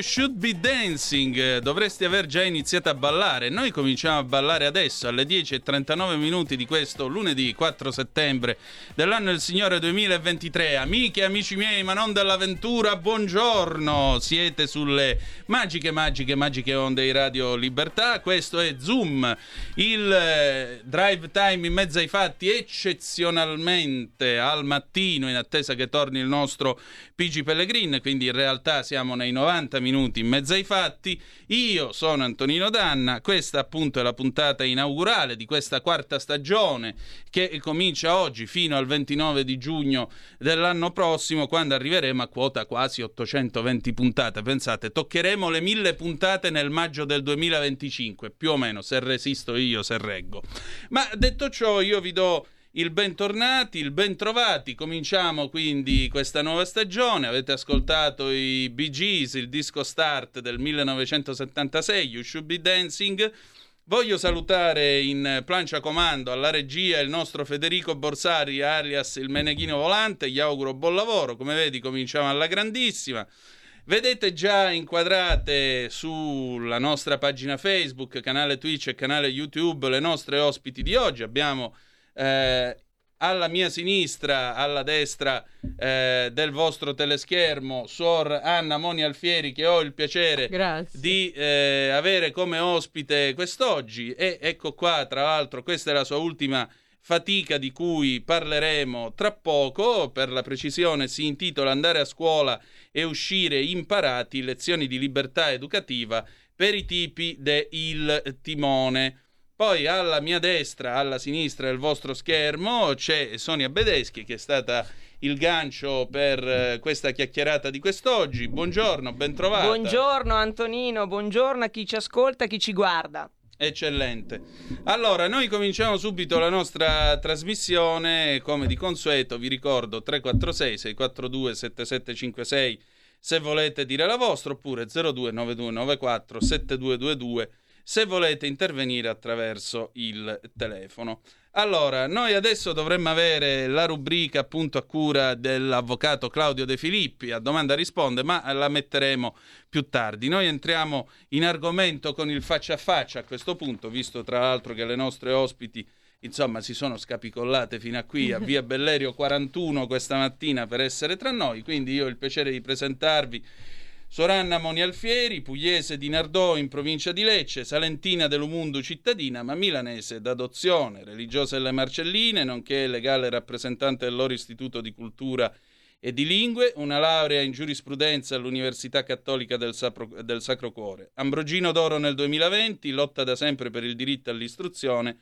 You should be dancing, dovresti aver già iniziato a ballare. Noi cominciamo a ballare adesso alle 10.39 minuti di questo lunedì 4 settembre dell'anno del Signore 2023. Amiche e amici miei, ma non dell'avventura, buongiorno! Siete sulle magiche, magiche, magiche onde di Radio Libertà. Questo è Zoom, il eh, drive time in mezzo ai fatti eccezionalmente al mattino in attesa che torni il nostro PG Pellegrin, quindi in realtà siamo nei 90 minuti in mezzo ai fatti. Io sono Antonino Danna, questa appunto è la puntata inaugurale di questa quarta stagione che comincia oggi fino al 29 di giugno dell'anno prossimo quando arriveremo a quota quasi 820 puntate. Pensate, toccheremo le mille puntate nel maggio del 2025, più o meno, se resisto io, se reggo. Ma detto ciò, io vi do il bentornati, il bentrovati. Cominciamo quindi questa nuova stagione. Avete ascoltato i Bee Gees, il disco start del 1976, You Should Be Dancing. Voglio salutare in plancia comando alla regia il nostro Federico Borsari, alias il Meneghino Volante. Gli auguro buon lavoro. Come vedi, cominciamo alla grandissima. Vedete già inquadrate sulla nostra pagina Facebook, canale Twitch e canale YouTube le nostre ospiti di oggi. Abbiamo eh, alla mia sinistra, alla destra eh, del vostro teleschermo, Suor Anna Moni Alfieri, che ho il piacere Grazie. di eh, avere come ospite quest'oggi. E ecco qua, tra l'altro, questa è la sua ultima fatica di cui parleremo tra poco, per la precisione si intitola Andare a scuola e uscire imparati, lezioni di libertà educativa per i tipi del timone. Poi alla mia destra, alla sinistra del vostro schermo c'è Sonia Bedeschi che è stata il gancio per eh, questa chiacchierata di quest'oggi. Buongiorno, ben trovata. Buongiorno Antonino, buongiorno a chi ci ascolta, a chi ci guarda. Eccellente. Allora, noi cominciamo subito la nostra trasmissione, come di consueto, vi ricordo 346 642 7756 se volete dire la vostra, oppure 029294 7222 se volete intervenire attraverso il telefono. Allora, noi adesso dovremmo avere la rubrica appunto a cura dell'avvocato Claudio De Filippi, a domanda risponde, ma la metteremo più tardi. Noi entriamo in argomento con il faccia a faccia a questo punto, visto tra l'altro che le nostre ospiti insomma si sono scapicollate fino a qui a via Bellerio 41 questa mattina per essere tra noi, quindi io ho il piacere di presentarvi Soranna Monialfieri, pugliese di Nardò in provincia di Lecce, salentina dell'Umundu cittadina, ma milanese d'adozione, religiosa delle Marcelline, nonché legale rappresentante del loro Istituto di Cultura e di Lingue, una laurea in giurisprudenza all'Università Cattolica del, Sapro, del Sacro Cuore. Ambrogino d'Oro nel 2020, lotta da sempre per il diritto all'istruzione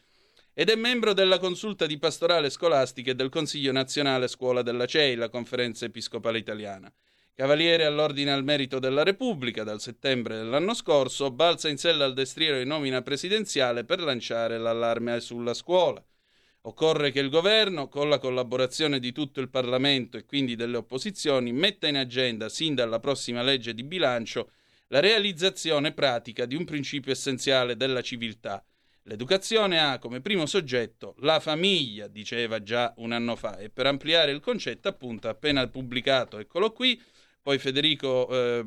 ed è membro della consulta di pastorale scolastica e del Consiglio nazionale scuola della CEI, la conferenza episcopale italiana. Cavaliere all'Ordine al Merito della Repubblica dal settembre dell'anno scorso, balza in sella al destriero di nomina presidenziale per lanciare l'allarme sulla scuola. Occorre che il governo, con la collaborazione di tutto il Parlamento e quindi delle opposizioni, metta in agenda, sin dalla prossima legge di bilancio, la realizzazione pratica di un principio essenziale della civiltà. L'educazione ha come primo soggetto la famiglia, diceva già un anno fa, e per ampliare il concetto, appunto, appena pubblicato, eccolo qui, poi Federico eh,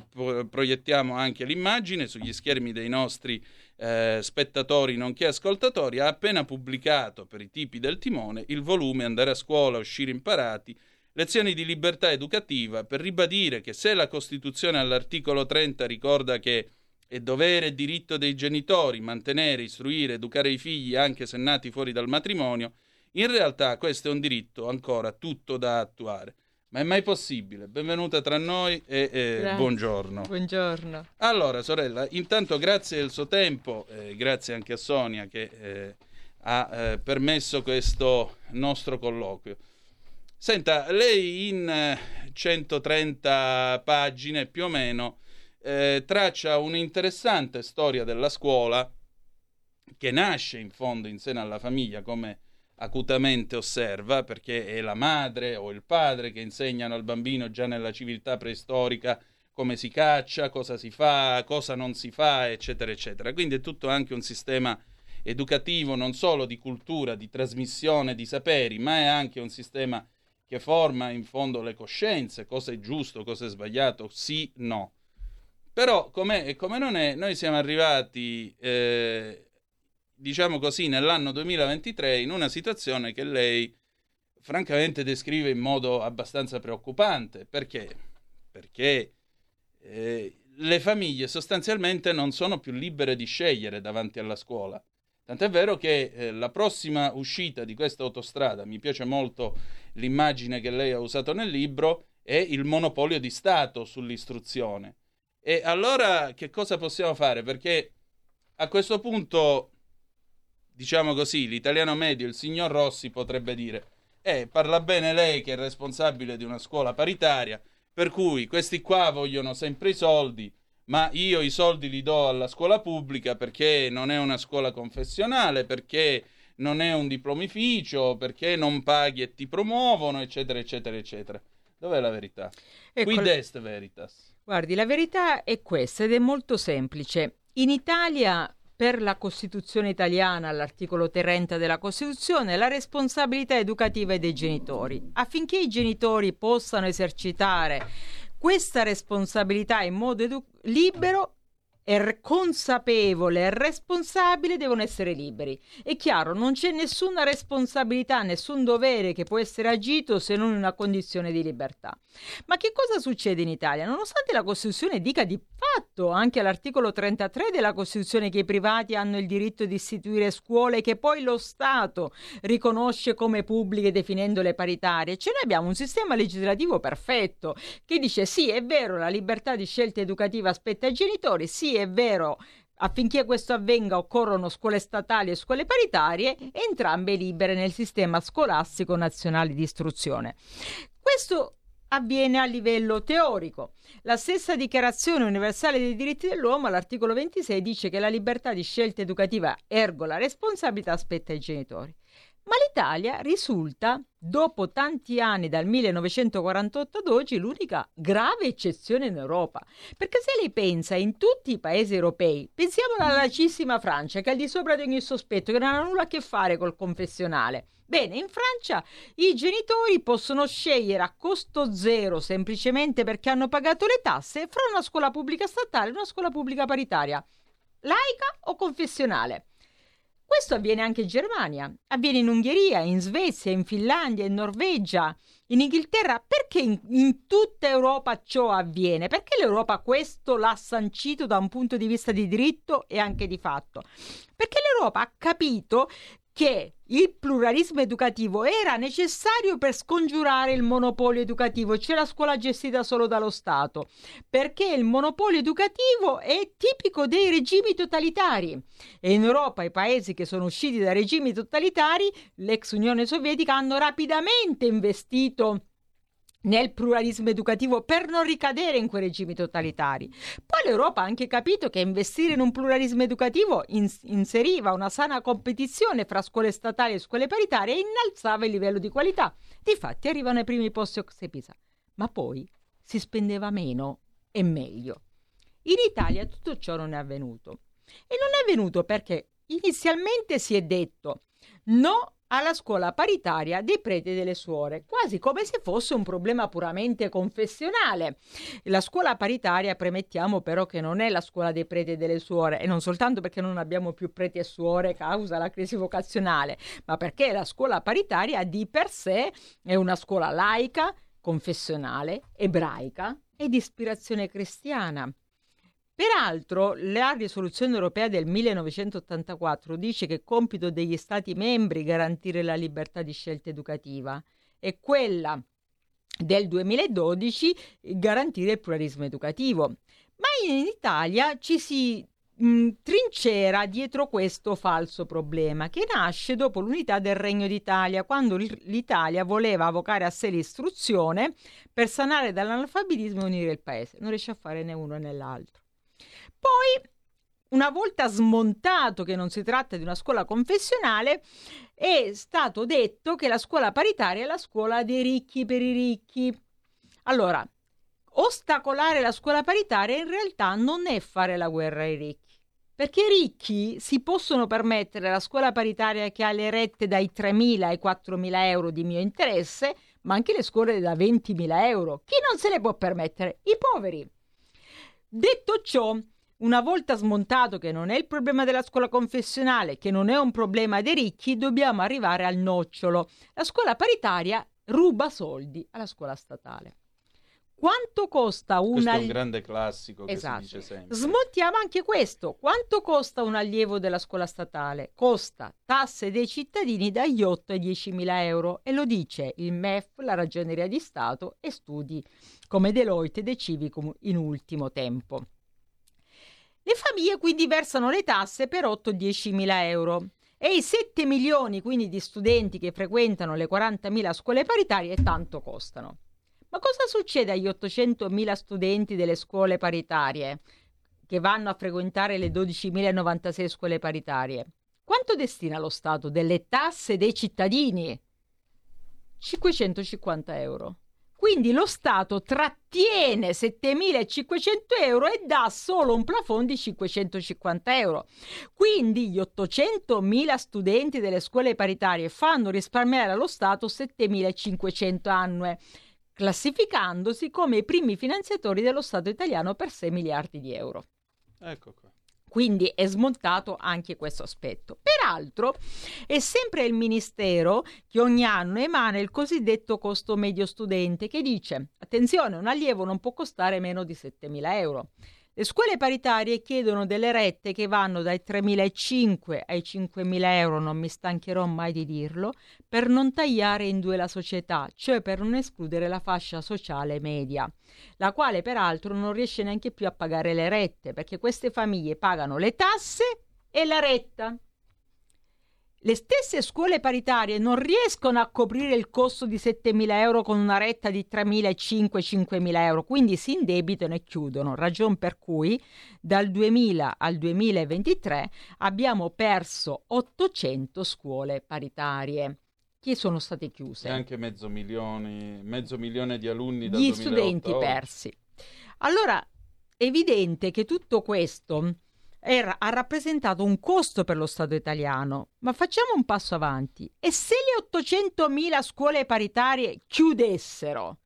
proiettiamo anche l'immagine sugli schermi dei nostri eh, spettatori nonché ascoltatori. Ha appena pubblicato per i tipi del timone il volume Andare a scuola, uscire imparati, lezioni di libertà educativa per ribadire che se la Costituzione all'articolo 30 ricorda che è dovere e diritto dei genitori mantenere, istruire, educare i figli anche se nati fuori dal matrimonio, in realtà questo è un diritto ancora tutto da attuare. Ma è mai possibile? Benvenuta tra noi e eh, buongiorno. Buongiorno. Allora, sorella, intanto grazie del suo tempo, eh, grazie anche a Sonia che eh, ha eh, permesso questo nostro colloquio. Senta, lei in 130 eh, pagine più o meno eh, traccia un'interessante storia della scuola che nasce in fondo in seno alla famiglia come acutamente osserva, perché è la madre o il padre che insegnano al bambino già nella civiltà preistorica come si caccia, cosa si fa, cosa non si fa, eccetera, eccetera. Quindi è tutto anche un sistema educativo non solo di cultura, di trasmissione di saperi, ma è anche un sistema che forma in fondo le coscienze, cosa è giusto, cosa è sbagliato, sì, no. Però, come non è, noi siamo arrivati eh, diciamo così, nell'anno 2023 in una situazione che lei francamente descrive in modo abbastanza preoccupante. Perché? Perché eh, le famiglie sostanzialmente non sono più libere di scegliere davanti alla scuola. Tant'è vero che eh, la prossima uscita di questa autostrada, mi piace molto l'immagine che lei ha usato nel libro, è il monopolio di Stato sull'istruzione. E allora che cosa possiamo fare? Perché a questo punto diciamo così, l'italiano medio, il signor Rossi potrebbe dire, eh, parla bene lei che è responsabile di una scuola paritaria, per cui questi qua vogliono sempre i soldi, ma io i soldi li do alla scuola pubblica perché non è una scuola confessionale, perché non è un diplomificio, perché non paghi e ti promuovono, eccetera, eccetera, eccetera. Dov'è la verità? Ecco, Quid est veritas? Guardi, la verità è questa ed è molto semplice. In Italia per la Costituzione italiana, all'articolo 30 della Costituzione, la responsabilità educativa dei genitori. Affinché i genitori possano esercitare questa responsabilità in modo edu- libero, è consapevole e responsabile devono essere liberi. È chiaro, non c'è nessuna responsabilità, nessun dovere che può essere agito se non in una condizione di libertà. Ma che cosa succede in Italia? Nonostante la Costituzione dica di fatto, anche all'articolo 33 della Costituzione, che i privati hanno il diritto di istituire scuole che poi lo Stato riconosce come pubbliche definendole paritarie, ce noi abbiamo un sistema legislativo perfetto che dice sì, è vero, la libertà di scelta educativa spetta ai genitori, sì, è vero, affinché questo avvenga occorrono scuole statali e scuole paritarie, entrambe libere nel sistema scolastico nazionale di istruzione. Questo avviene a livello teorico. La stessa Dichiarazione universale dei diritti dell'uomo all'articolo 26 dice che la libertà di scelta educativa ergo la responsabilità spetta ai genitori. Ma l'Italia risulta, dopo tanti anni dal 1948 ad oggi, l'unica grave eccezione in Europa. Perché se lei pensa in tutti i paesi europei, pensiamo alla laicissima Francia, che è al di sopra di ogni sospetto, che non ha nulla a che fare col confessionale. Bene, in Francia i genitori possono scegliere a costo zero, semplicemente perché hanno pagato le tasse, fra una scuola pubblica statale e una scuola pubblica paritaria, laica o confessionale. Questo avviene anche in Germania, avviene in Ungheria, in Svezia, in Finlandia, in Norvegia, in Inghilterra. Perché in, in, tutta Europa ciò avviene? Perché l'Europa questo l'ha sancito da un punto di vista di diritto e anche di fatto? Perché l'Europa ha capito che il pluralismo educativo era necessario per scongiurare il monopolio educativo, c'è la scuola gestita solo dallo Stato, perché il monopolio educativo è tipico dei regimi totalitari. E in Europa i paesi che sono usciti da regimi totalitari, l'ex Unione Sovietica, hanno rapidamente investito nel pluralismo educativo per non ricadere in quei regimi totalitari. Poi l'Europa ha anche capito che investire in un pluralismo educativo ins- inseriva una sana competizione fra scuole statali e scuole paritarie e innalzava il livello di qualità. Difatti arrivano ai primi posti Ox Pisa, ma poi si spendeva meno e meglio. In Italia tutto ciò non è avvenuto. E non è avvenuto perché inizialmente si è detto no alla scuola paritaria dei preti e delle suore, quasi come se fosse un problema puramente confessionale. La scuola paritaria, premettiamo però che non è la scuola dei preti e delle suore, e non soltanto perché non abbiamo più preti e suore causa la crisi vocazionale, ma perché la scuola paritaria di per sé è una scuola laica, confessionale, ebraica e di ispirazione cristiana. Peraltro, la risoluzione europea del 1984 dice che è compito degli Stati membri garantire la libertà di scelta educativa e quella del 2012 garantire il pluralismo educativo. Ma in Italia ci si mh, trincera dietro questo falso problema che nasce dopo l'unità del Regno d'Italia, quando l'Italia voleva avvocare a sé l'istruzione per sanare dall'analfabetismo e unire il paese. Non riesce a fare né uno né l'altro. Poi, una volta smontato che non si tratta di una scuola confessionale, è stato detto che la scuola paritaria è la scuola dei ricchi per i ricchi. Allora, ostacolare la scuola paritaria in realtà non è fare la guerra ai ricchi. Perché i ricchi si possono permettere la scuola paritaria che ha le rette dai 3.000 ai 4.000 euro di mio interesse, ma anche le scuole da 20.000 euro. Chi non se le può permettere? I poveri. Detto ciò, una volta smontato che non è il problema della scuola confessionale, che non è un problema dei ricchi, dobbiamo arrivare al nocciolo. La scuola paritaria ruba soldi alla scuola statale. Quanto costa una... Questo è un grande classico che esatto. si dice sempre. Smontiamo anche questo. Quanto costa un allievo della scuola statale? Costa tasse dei cittadini dagli 8 ai 10 mila euro e lo dice il MEF, la Ragioneria di Stato e studi come Deloitte e De Civicum in ultimo tempo. Le famiglie quindi versano le tasse per 8-10 mila euro e i 7 milioni quindi di studenti che frequentano le 40.000 scuole paritarie tanto costano. Ma cosa succede agli 800.000 studenti delle scuole paritarie che vanno a frequentare le 12.096 scuole paritarie? Quanto destina lo Stato delle tasse dei cittadini? 550 euro. Quindi lo Stato trattiene 7.500 euro e dà solo un plafond di 550 euro. Quindi gli 800.000 studenti delle scuole paritarie fanno risparmiare allo Stato 7.500 annue, classificandosi come i primi finanziatori dello Stato italiano per 6 miliardi di euro. Ecco. Quindi è smontato anche questo aspetto. Peraltro è sempre il Ministero che ogni anno emana il cosiddetto costo medio studente che dice attenzione, un allievo non può costare meno di 7.000 euro. Le scuole paritarie chiedono delle rette che vanno dai 3.500 ai 5.000 euro, non mi stancherò mai di dirlo, per non tagliare in due la società, cioè per non escludere la fascia sociale media, la quale peraltro non riesce neanche più a pagare le rette, perché queste famiglie pagano le tasse e la retta. Le stesse scuole paritarie non riescono a coprire il costo di 7.000 euro con una retta di 3.500-5.000 euro, quindi si indebitano e chiudono, ragion per cui dal 2000 al 2023 abbiamo perso 800 scuole paritarie che sono state chiuse. E anche mezzo milione, mezzo milione di alunni dal Gli 2008 studenti persi. Allora, è evidente che tutto questo era, ha rappresentato un costo per lo Stato italiano. Ma facciamo un passo avanti. E se le 800.000 scuole paritarie chiudessero?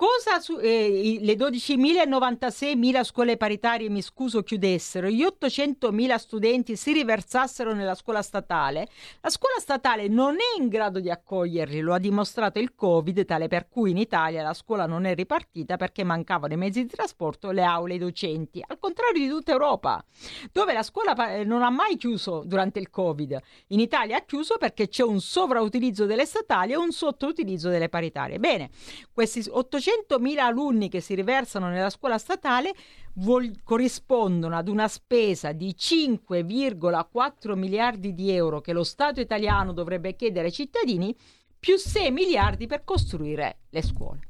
Cosa su, eh, le 12.096.000 scuole paritarie, mi scuso, chiudessero, gli 800.000 studenti si riversassero nella scuola statale, la scuola statale non è in grado di accoglierli, lo ha dimostrato il Covid, tale per cui in Italia la scuola non è ripartita perché mancavano i mezzi di trasporto, le aule i docenti, al contrario di tutta Europa, dove la scuola non ha mai chiuso durante il Covid. In Italia ha chiuso perché c'è un sovrautilizzo delle statali e un sottoutilizzo delle paritarie. Bene, questi 800 100.000 alunni che si riversano nella scuola statale vol- corrispondono ad una spesa di 5,4 miliardi di euro che lo Stato italiano dovrebbe chiedere ai cittadini, più 6 miliardi per costruire le scuole.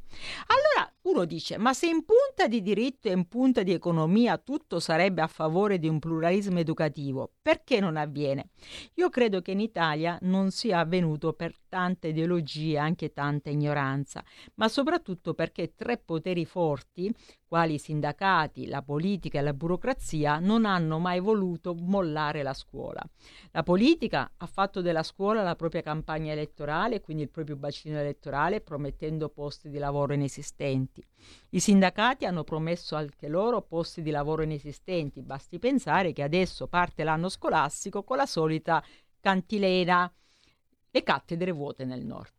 Allora uno dice, ma se in punta di diritto e in punta di economia tutto sarebbe a favore di un pluralismo educativo, perché non avviene? Io credo che in Italia non sia avvenuto per tanta ideologia, e anche tanta ignoranza, ma soprattutto perché tre poteri forti, quali i sindacati, la politica e la burocrazia, non hanno mai voluto mollare la scuola. La politica ha fatto della scuola la propria campagna elettorale, quindi il proprio bacino elettorale, promettendo posti di lavoro inesistenti. I sindacati hanno promesso anche loro posti di lavoro inesistenti, basti pensare che adesso parte l'anno scolastico con la solita cantilena, le cattedre vuote nel nord.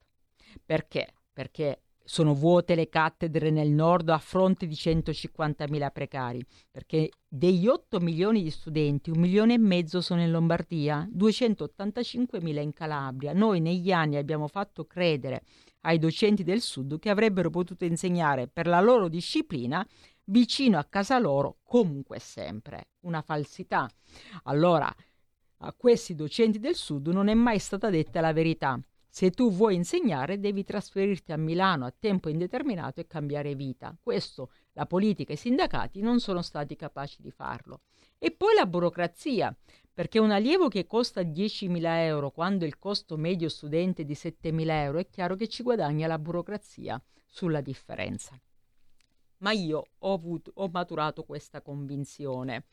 Perché? Perché sono vuote le cattedre nel nord a fronte di 150.000 precari, perché degli 8 milioni di studenti, un milione e mezzo sono in Lombardia, 285.000 in Calabria. Noi negli anni abbiamo fatto credere ai docenti del sud che avrebbero potuto insegnare per la loro disciplina vicino a casa loro comunque sempre. Una falsità. Allora, a questi docenti del sud non è mai stata detta la verità. Se tu vuoi insegnare devi trasferirti a Milano a tempo indeterminato e cambiare vita. Questo la politica e i sindacati non sono stati capaci di farlo. E poi la burocrazia, perché un allievo che costa 10.000 euro quando il costo medio studente è di 7.000 euro è chiaro che ci guadagna la burocrazia sulla differenza. Ma io ho, avuto, ho maturato questa convinzione.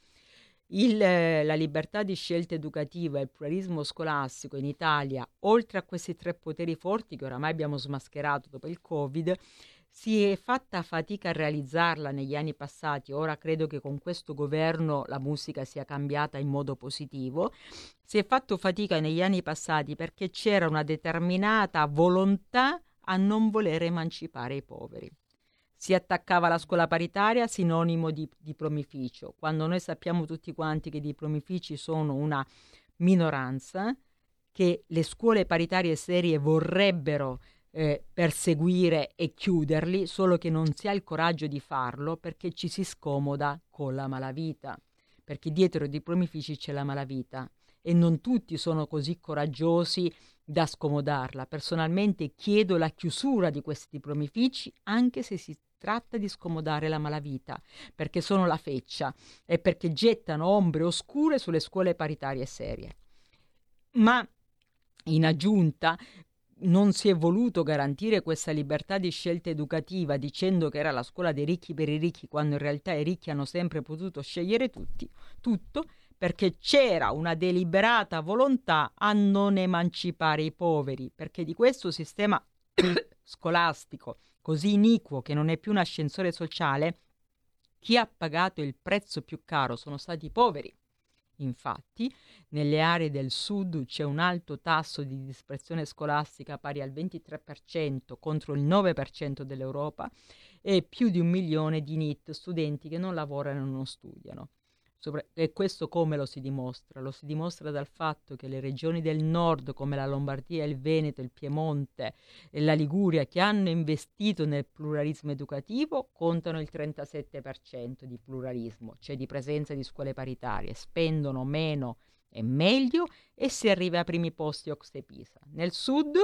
Il, la libertà di scelta educativa e il pluralismo scolastico in Italia, oltre a questi tre poteri forti che oramai abbiamo smascherato dopo il Covid, si è fatta fatica a realizzarla negli anni passati, ora credo che con questo governo la musica sia cambiata in modo positivo, si è fatto fatica negli anni passati perché c'era una determinata volontà a non voler emancipare i poveri. Si attaccava alla scuola paritaria sinonimo di diplomificio, quando noi sappiamo tutti quanti che i diplomifici sono una minoranza, che le scuole paritarie serie vorrebbero eh, perseguire e chiuderli, solo che non si ha il coraggio di farlo perché ci si scomoda con la malavita, perché dietro i diplomifici c'è la malavita e non tutti sono così coraggiosi da scomodarla. Personalmente chiedo la chiusura di questi diplomifici anche se si tratta di scomodare la malavita, perché sono la feccia e perché gettano ombre oscure sulle scuole paritarie serie. Ma in aggiunta non si è voluto garantire questa libertà di scelta educativa dicendo che era la scuola dei ricchi per i ricchi, quando in realtà i ricchi hanno sempre potuto scegliere tutti, tutto, perché c'era una deliberata volontà a non emancipare i poveri, perché di questo sistema scolastico così iniquo che non è più un ascensore sociale, Chi ha pagato il prezzo più caro sono stati i poveri. Infatti, nelle aree del sud c'è un alto tasso di dispersione scolastica pari al 23% contro il 9% dell'Europa e più di un milione di NIT, studenti che non lavorano e non studiano. E questo come lo si dimostra? Lo si dimostra dal fatto che le regioni del nord come la Lombardia, il Veneto, il Piemonte e la Liguria che hanno investito nel pluralismo educativo contano il 37% di pluralismo, cioè di presenza di scuole paritarie, spendono meno e meglio e si arriva ai primi posti Ox Pisa. Nel sud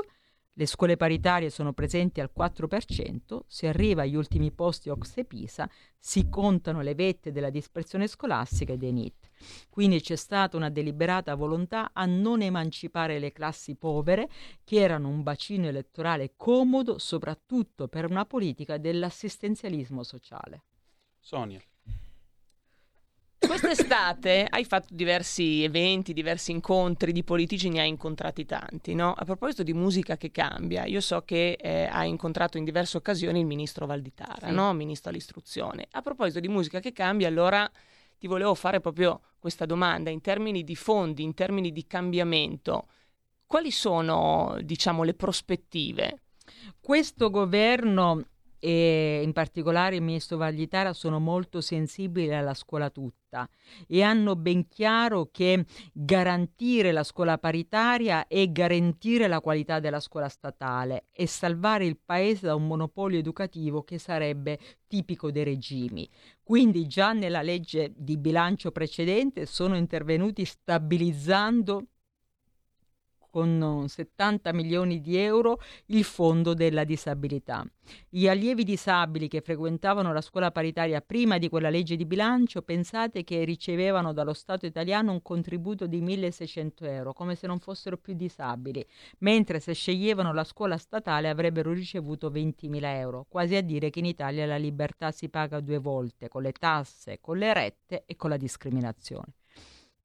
le scuole paritarie sono presenti al 4%, si arriva agli ultimi posti Ox Pisa, si contano le vette della dispersione scolastica e dei NIT. Quindi c'è stata una deliberata volontà a non emancipare le classi povere, che erano un bacino elettorale comodo soprattutto per una politica dell'assistenzialismo sociale. Sonia. Quest'estate hai fatto diversi eventi, diversi incontri di politici, ne hai incontrati tanti, no? A proposito di musica che cambia, io so che eh, hai incontrato in diverse occasioni il ministro Valditara, sì. no? Ministro dell'istruzione. A proposito di musica che cambia, allora ti volevo fare proprio questa domanda in termini di fondi, in termini di cambiamento. Quali sono, diciamo, le prospettive? Questo governo e in particolare il ministro Vaglitara sono molto sensibili alla scuola tutta e hanno ben chiaro che garantire la scuola paritaria è garantire la qualità della scuola statale e salvare il paese da un monopolio educativo che sarebbe tipico dei regimi. Quindi già nella legge di bilancio precedente sono intervenuti stabilizzando con 70 milioni di euro il fondo della disabilità. Gli allievi disabili che frequentavano la scuola paritaria prima di quella legge di bilancio, pensate che ricevevano dallo Stato italiano un contributo di 1600 euro, come se non fossero più disabili, mentre se sceglievano la scuola statale avrebbero ricevuto 20.000 euro, quasi a dire che in Italia la libertà si paga due volte, con le tasse, con le rette e con la discriminazione.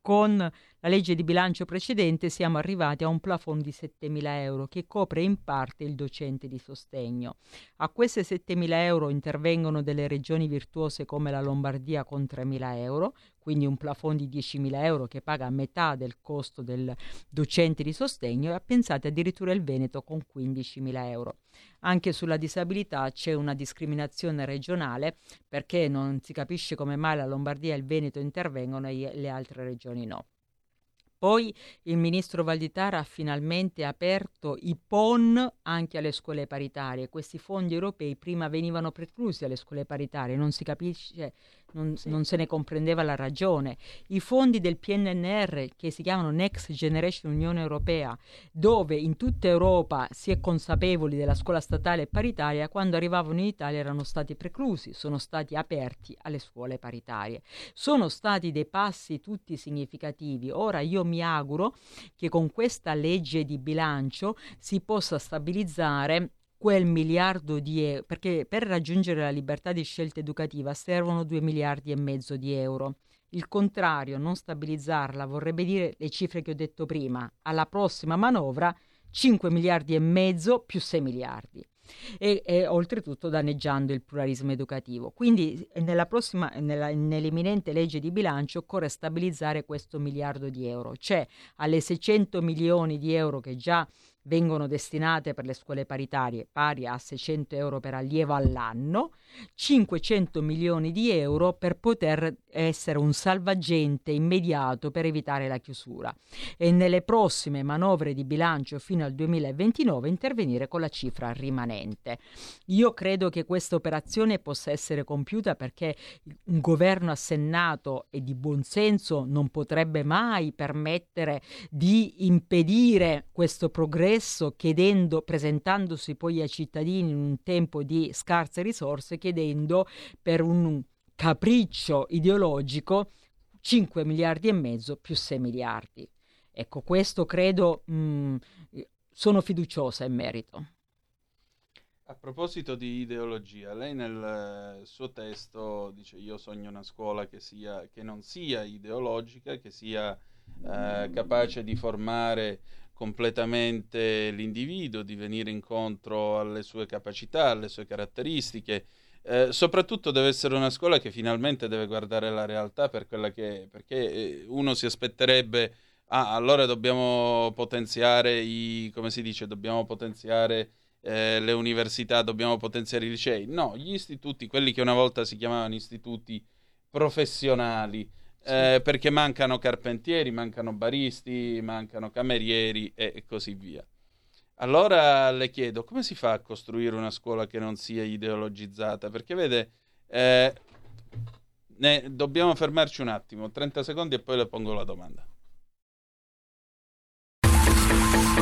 Con la legge di bilancio precedente siamo arrivati a un plafond di 7.000 euro che copre in parte il docente di sostegno. A queste 7.000 euro intervengono delle regioni virtuose come la Lombardia con 3.000 euro, quindi un plafond di 10.000 euro che paga metà del costo del docente di sostegno e pensate addirittura il Veneto con 15.000 euro. Anche sulla disabilità c'è una discriminazione regionale perché non si capisce come mai la Lombardia e il Veneto intervengono e le altre regioni no. Poi il ministro Valditara ha finalmente aperto i PON anche alle scuole paritarie. Questi fondi europei prima venivano preclusi alle scuole paritarie, non si capisce non, sì. non, se ne comprendeva la ragione. I fondi del PNNR, che si chiamano Next Generation Unione Europea, dove in tutta Europa si è consapevoli della scuola statale paritaria, quando arrivavano in Italia erano stati preclusi, sono stati aperti alle scuole paritarie. Sono stati dei passi tutti significativi. Ora io mi auguro che con questa legge di bilancio si possa stabilizzare quel miliardo di euro, perché per raggiungere la libertà di scelta educativa servono 2 miliardi e mezzo di euro. Il contrario, non stabilizzarla, vorrebbe dire le cifre che ho detto prima, alla prossima manovra 5 miliardi e mezzo più 6 miliardi. E, e, oltretutto danneggiando il pluralismo educativo. Quindi nella prossima, nella, nell'imminente legge di bilancio occorre stabilizzare questo miliardo di euro, cioè alle 600 milioni di euro che già vengono destinate per le scuole paritarie pari a 600 euro per allievo all'anno, 500 milioni di euro per poter essere un salvagente immediato per evitare la chiusura e nelle prossime manovre di bilancio fino al 2029 intervenire con la cifra rimanente. Io credo che questa operazione possa essere compiuta perché un governo assennato e di buonsenso non potrebbe mai permettere di impedire questo progresso chiedendo, presentandosi poi ai cittadini in un tempo di scarse risorse, chiedendo per un capriccio ideologico 5 miliardi e mezzo più 6 miliardi. Ecco, questo credo, mh, mm, sono fiduciosa in merito. A proposito di ideologia, lei nel suo testo dice io sogno una scuola che, sia, che non sia ideologica, che sia eh, capace di formare completamente l'individuo, di venire incontro alle sue capacità, alle sue caratteristiche, Eh, soprattutto deve essere una scuola che finalmente deve guardare la realtà per quella che è, perché eh, uno si aspetterebbe, ah, allora dobbiamo potenziare i, come si dice, dobbiamo potenziare eh, le università, dobbiamo potenziare i licei. No, gli istituti, quelli che una volta si chiamavano istituti professionali. Eh, perché mancano carpentieri, mancano baristi, mancano camerieri e, e così via. Allora le chiedo, come si fa a costruire una scuola che non sia ideologizzata? Perché vede, eh, ne, dobbiamo fermarci un attimo, 30 secondi e poi le pongo la domanda.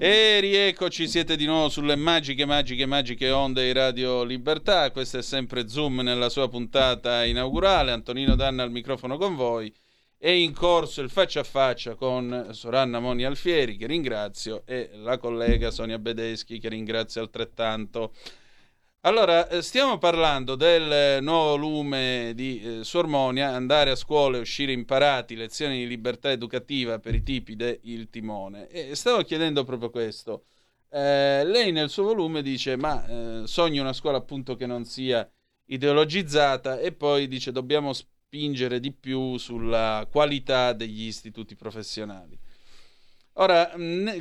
E rieccoci, siete di nuovo sulle magiche, magiche, magiche onde di Radio Libertà. Questo è sempre Zoom nella sua puntata inaugurale. Antonino Danna al microfono con voi. È in corso il faccia a faccia con Soranna Moni Alfieri, che ringrazio, e la collega Sonia Bedeschi, che ringrazio altrettanto. Allora, eh, stiamo parlando del nuovo lume di eh, Sormonia, andare a scuola e uscire imparati, lezioni di libertà educativa per i tipi del timone. E stavo chiedendo proprio questo. Eh, lei nel suo volume dice, ma eh, sogno una scuola appunto che non sia ideologizzata e poi dice dobbiamo spingere di più sulla qualità degli istituti professionali. Ora,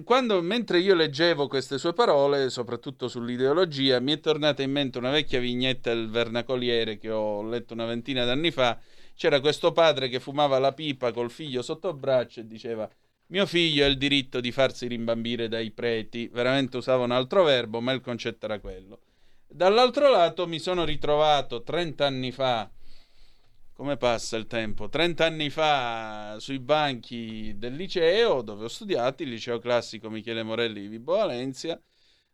quando, mentre io leggevo queste sue parole, soprattutto sull'ideologia, mi è tornata in mente una vecchia vignetta del Vernacoliere che ho letto una ventina d'anni fa. C'era questo padre che fumava la pipa col figlio sotto braccio e diceva mio figlio ha il diritto di farsi rimbambire dai preti. Veramente usava un altro verbo, ma il concetto era quello. Dall'altro lato mi sono ritrovato 30 anni fa come passa il tempo? 30 anni fa sui banchi del liceo dove ho studiato, il liceo classico Michele Morelli di Vibo Valencia,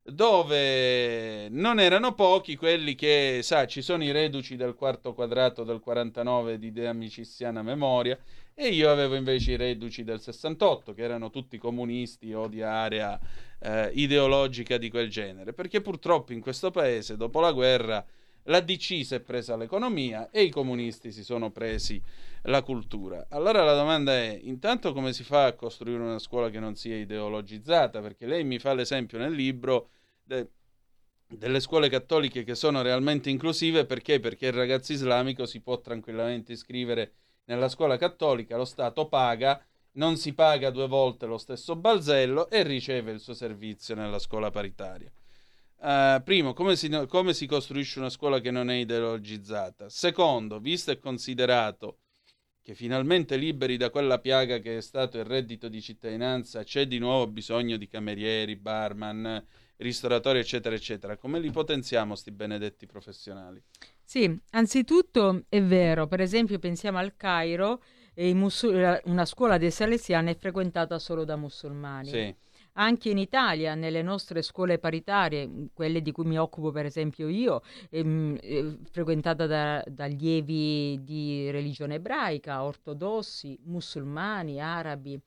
dove non erano pochi quelli che, sa, ci sono i reduci del quarto quadrato del 49 di De Amiciziana Memoria e io avevo invece i reduci del 68 che erano tutti comunisti o di area eh, ideologica di quel genere, perché purtroppo in questo paese dopo la guerra la DC si è presa l'economia e i comunisti si sono presi la cultura. Allora la domanda è, intanto come si fa a costruire una scuola che non sia ideologizzata? Perché lei mi fa l'esempio nel libro de, delle scuole cattoliche che sono realmente inclusive, perché? Perché il ragazzo islamico si può tranquillamente iscrivere nella scuola cattolica, lo Stato paga, non si paga due volte lo stesso balzello e riceve il suo servizio nella scuola paritaria. Uh, primo, come si, come si, costruisce una scuola che non è ideologizzata? Secondo, visto e considerato che finalmente liberi da quella piaga che è stato il reddito di cittadinanza, c'è di nuovo bisogno di camerieri, barman, ristoratori, eccetera, eccetera. Come li potenziamo, sti benedetti professionali? Sì, anzitutto è vero, per esempio pensiamo al Cairo, musul- una scuola dei salesiani è frequentata solo da musulmani. Sì anche in Italia, nelle nostre scuole paritarie, mm, quelle di cui mi occupo per esempio io, ehm, eh, frequentata da, da allievi di religione ebraica, ortodossi, musulmani, arabi.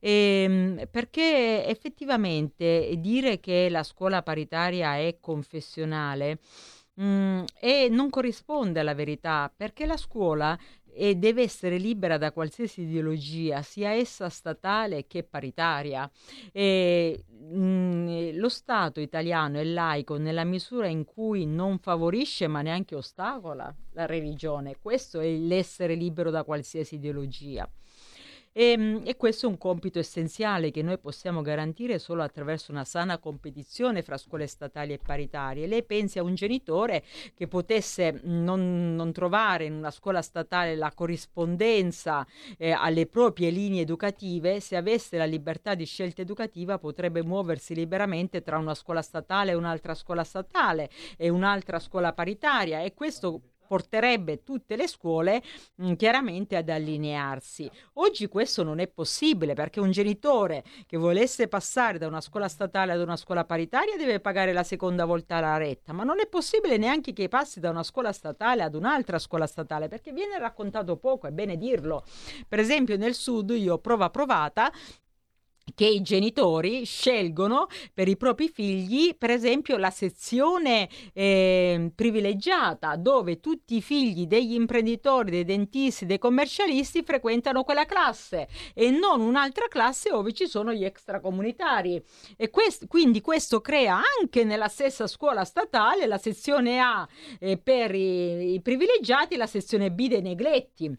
Ehm, perché effettivamente dire che la scuola paritaria è confessionale mh, mm, e non corrisponde alla verità, perché la scuola e deve essere libera da qualsiasi ideologia, sia essa statale che paritaria. E, mh, mm, lo Stato italiano è laico nella misura in cui non favorisce ma neanche ostacola la religione. Questo è l'essere libero da qualsiasi ideologia. E, mm, e, questo è un compito essenziale che noi possiamo garantire solo attraverso una sana competizione fra scuole statali e paritarie. Lei pensi a un genitore che potesse non, non trovare in una scuola statale la corrispondenza eh, alle proprie linee educative, se avesse la libertà di scelta educativa potrebbe muoversi liberamente tra una scuola statale e un'altra scuola statale e un'altra scuola paritaria e questo porterebbe tutte le scuole mh, mm, chiaramente ad allinearsi. Oggi questo non è possibile perché un genitore che volesse passare da una scuola statale ad una scuola paritaria deve pagare la seconda volta la retta, ma non è possibile neanche che passi da una scuola statale ad un'altra scuola statale perché viene raccontato poco, è bene dirlo. Per esempio nel sud io prova provata che i genitori scelgono per i propri figli, per esempio, la sezione eh, privilegiata, dove tutti i figli degli imprenditori, dei dentisti, dei commercialisti frequentano quella classe e non un'altra classe dove ci sono gli extracomunitari. E quest- quindi questo crea anche nella stessa scuola statale la sezione A eh, per i, i privilegiati e la sezione B dei negletti.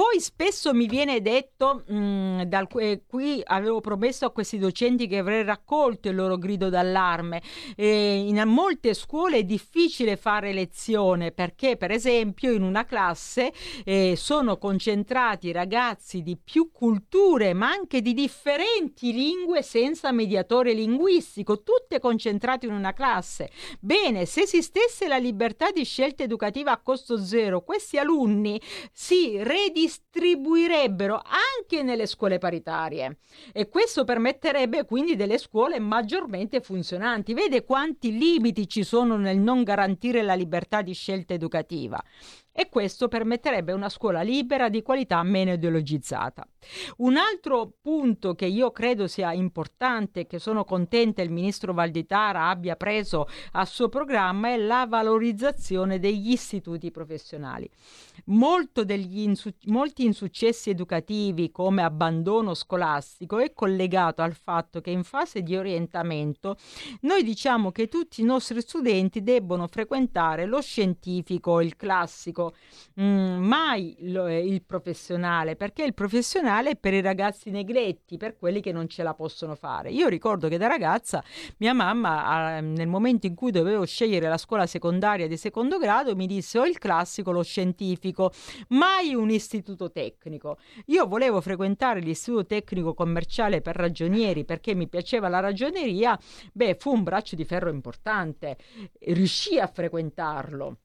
Poi spesso mi viene detto, mh, mm, dal, eh, qui avevo promesso a questi docenti che avrei raccolto il loro grido d'allarme, eh, in molte scuole è difficile fare lezione perché per esempio in una classe eh, sono concentrati ragazzi di più culture ma anche di differenti lingue senza mediatore linguistico, tutte concentrate in una classe. Bene, se esistesse la libertà di scelta educativa a costo zero, questi alunni si redistribuirebbero distribuirebbero anche nelle scuole paritarie e questo permetterebbe quindi delle scuole maggiormente funzionanti. Vede quanti limiti ci sono nel non garantire la libertà di scelta educativa e questo permetterebbe una scuola libera di qualità meno ideologizzata. Un altro punto che io credo sia importante, che sono contenta il ministro Valditara abbia preso a suo programma, è la valorizzazione degli istituti professionali. Insu- molti insuccessi educativi come abbandono scolastico è collegato al fatto che in fase di orientamento noi diciamo che tutti i nostri studenti debbono frequentare lo scientifico, il classico, mm, mai lo, eh, il professionale, perché il professionale è per i ragazzi negletti, per quelli che non ce la possono fare. Io ricordo che da ragazza mia mamma eh, nel momento in cui dovevo scegliere la scuola secondaria di secondo grado mi disse o il classico o lo scientifico, mai un istituto tecnico. Io volevo frequentare l'istituto tecnico commerciale per ragionieri perché mi piaceva la ragioneria, beh, fu un braccio di ferro importante, riuscii a frequentarlo.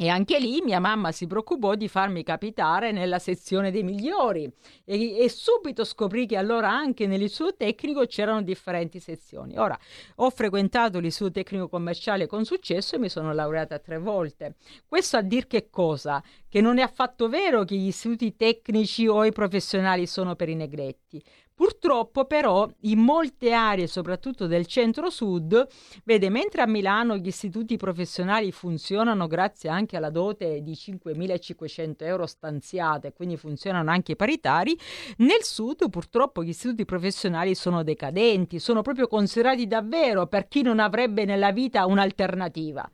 E anche lì mia mamma si preoccupò di farmi capitare nella sezione dei migliori e, e subito scoprì che allora anche nell'istituto tecnico c'erano differenti sezioni. Ora, ho frequentato l'istituto tecnico commerciale con successo e mi sono laureata tre volte. Questo a dir che cosa? Che non è affatto vero che gli istituti tecnici o i professionali sono per i negletti. Purtroppo però in molte aree, soprattutto del centro-sud, vede, mentre a Milano gli istituti professionali funzionano grazie anche alla dote di 5.500 euro stanziate, quindi funzionano anche i paritari, nel sud purtroppo gli istituti professionali sono decadenti, sono proprio considerati davvero per chi non avrebbe nella vita un'alternativa.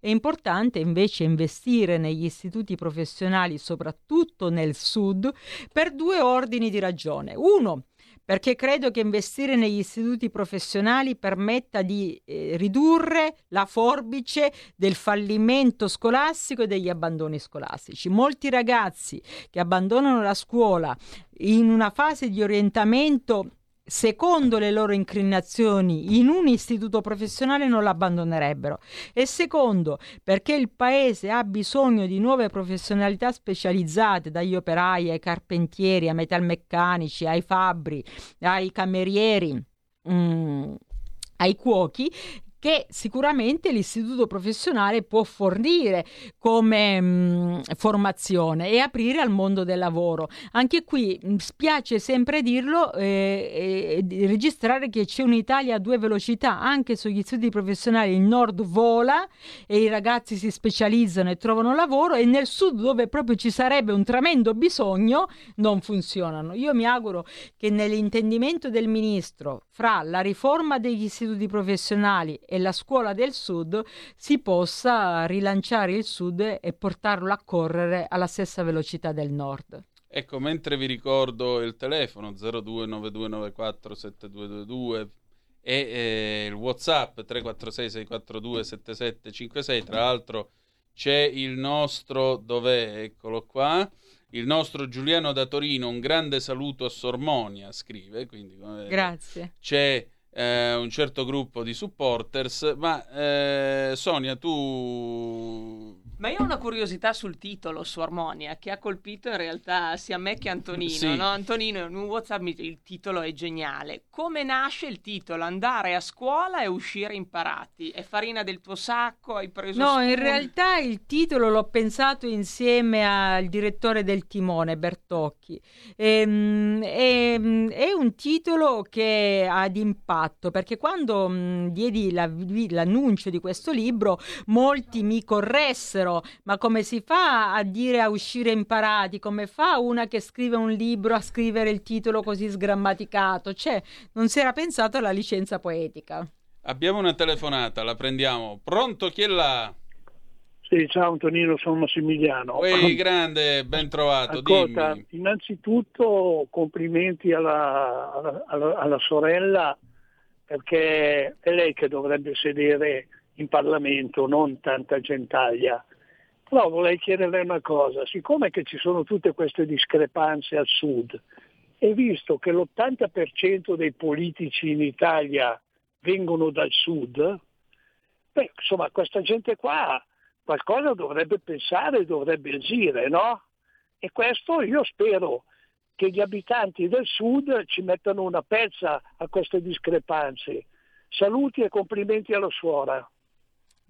È importante invece investire negli istituti professionali, soprattutto nel sud, per due ordini di ragione. Uno, perché credo che investire negli istituti professionali permetta di eh, ridurre la forbice del fallimento scolastico e degli abbandoni scolastici. Molti ragazzi che abbandonano la scuola in una fase di orientamento secondo le loro inclinazioni in un istituto professionale non l'abbandonerebbero. E secondo perché il paese ha bisogno di nuove professionalità specializzate dagli operai ai carpentieri ai metalmeccanici ai fabbri ai camerieri mm, ai cuochi che sicuramente l'istituto professionale può fornire come mh, formazione e aprire al mondo del lavoro. Anche qui mh, spiace sempre dirlo e eh, registrare che c'è un'Italia a due velocità, anche sugli studi professionali il nord vola e i ragazzi si specializzano e trovano lavoro e nel sud dove proprio ci sarebbe un tremendo bisogno non funzionano. Io mi auguro che nell'intendimento del ministro fra la riforma degli istituti professionali e la scuola del sud si possa rilanciare il sud e portarlo a correre alla stessa velocità del nord. Ecco, mentre vi ricordo il telefono 0292947222 e eh, il WhatsApp 346 642 7756, tra l'altro c'è il nostro dov'è? Eccolo qua. Il nostro Giuliano da Torino, un grande saluto a Sormonia, scrive, quindi Grazie. c'è eh, un certo gruppo di supporters, ma eh, Sonia tu ma io ho una curiosità sul titolo, su Armonia, che ha colpito in realtà sia me che Antonino. Sì. No? Antonino in un WhatsApp il titolo è geniale. Come nasce il titolo? Andare a scuola e uscire imparati. È farina del tuo sacco? Hai preso No, spunti? in realtà il titolo l'ho pensato insieme al direttore del timone, Bertocchi. Ehm, ehm, è un titolo che ha d'impatto perché quando mh, diedi la- l'annuncio di questo libro molti mi corressero ma come si fa a dire a uscire imparati? Come fa una che scrive un libro a scrivere il titolo così sgrammaticato? Cioè, non si era pensato alla licenza poetica. abbiamo una telefonata, la prendiamo. Pronto chi è là? Sì, ciao Antonino, sono Massimiliano. Ehi, grande, ben trovato, Ascolta, dimmi. innanzitutto complimenti alla, alla- alla- alla sorella perché è lei che dovrebbe sedere in Parlamento, non tanta gentaglia. Però vorrei chiederle una cosa, siccome che ci sono tutte queste discrepanze al sud e visto che l'80% dei politici in Italia vengono dal sud, beh, insomma questa gente qua qualcosa dovrebbe pensare, dovrebbe agire, no? E questo io spero che gli abitanti del sud ci mettano una pezza a queste discrepanze. Saluti e complimenti alla suora.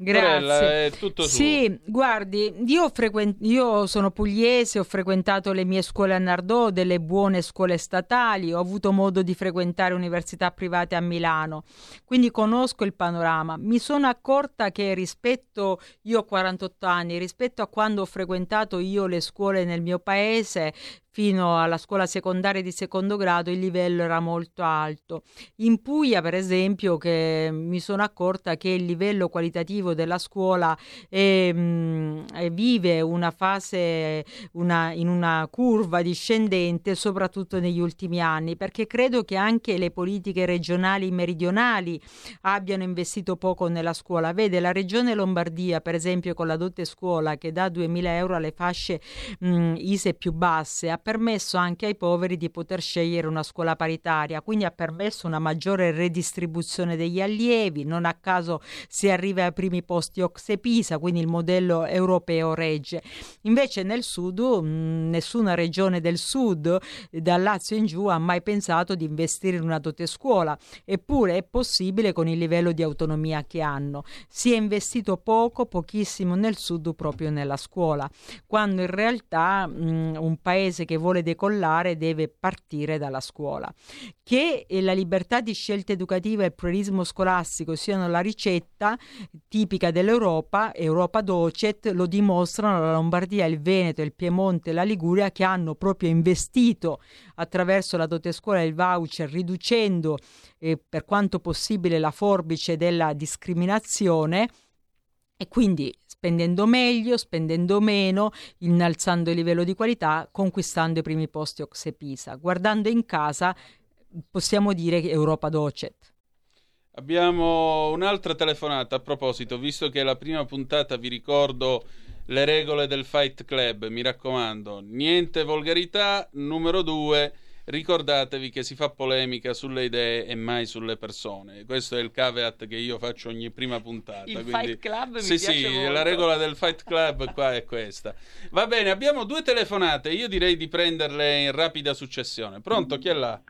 Grazie. è tutto su. Sì, guardi, io, frequen- io sono pugliese, ho frequentato le mie scuole a Nardò, delle buone scuole statali, ho avuto modo di frequentare università private a Milano, quindi conosco il panorama. Mi sono accorta che rispetto, io ho 48 anni, rispetto a quando ho frequentato io le scuole nel mio paese, fino alla scuola secondaria di secondo grado il livello era molto alto. In Puglia, per esempio, mi sono accorta che il livello qualitativo della scuola è, mm, è- vive una fase una- in una curva discendente, soprattutto negli ultimi anni, perché credo che anche le politiche regionali meridionali abbiano investito poco nella scuola. Vede, la regione Lombardia, per esempio, con la dote scuola che dà 2000 euro alle fasce mh, ISE più basse, ha permesso anche ai poveri di poter scegliere una scuola paritaria, quindi ha permesso una maggiore redistribuzione degli allievi, non a caso si arriva ai primi posti Ocse Pisa, quindi il modello europeo regge. Invece nel sud mh, nessuna regione del sud, eh, dal Lazio in giù, ha mai pensato di investire in una dote scuola, eppure è possibile con il livello di autonomia che hanno. Si è investito poco, pochissimo nel sud proprio nella scuola, quando in realtà mh, un paese che vuole decollare deve partire dalla scuola. Che eh, la libertà di scelta educativa e il pluralismo scolastico siano la ricetta tipica dell'Europa, Europa Docet, lo dimostrano la Lombardia, il Veneto, il Piemonte la Liguria che hanno proprio investito attraverso la dote scuola e il voucher, riducendo eh, per quanto possibile la forbice della discriminazione e quindi spendendo meglio, spendendo meno, innalzando il livello di qualità, conquistando i primi posti Ocse Pisa. Guardando in casa possiamo dire che Europa Docet. Abbiamo un'altra telefonata a proposito, visto che è la prima puntata vi ricordo le regole del Fight Club, mi raccomando, niente volgarità, numero due, ricordatevi che si fa polemica sulle idee e mai sulle persone. Questo è il caveat che io faccio ogni prima puntata. Il quindi- Fight Club mi Sì, piace sì, molto. la regola del Fight Club qua è questa. Va bene, abbiamo due telefonate, io direi di prenderle in rapida successione. Pronto, chi è là?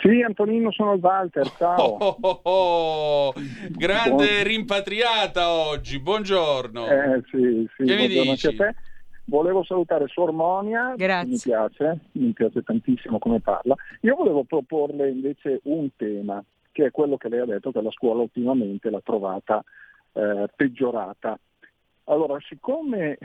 Sì, Antonino, sono il Walter, ciao. Oh, oh, oh, grande rimpatriata oggi, buongiorno. Eh, sì, sì, Che mi buongiorno anche a dici? te. Volevo salutare Suor Monia, Grazie. mi piace, mi piace tantissimo come parla. Io volevo proporle invece un tema, che è quello che lei ha detto che la scuola ultimamente l'ha trovata eh, peggiorata. Allora, siccome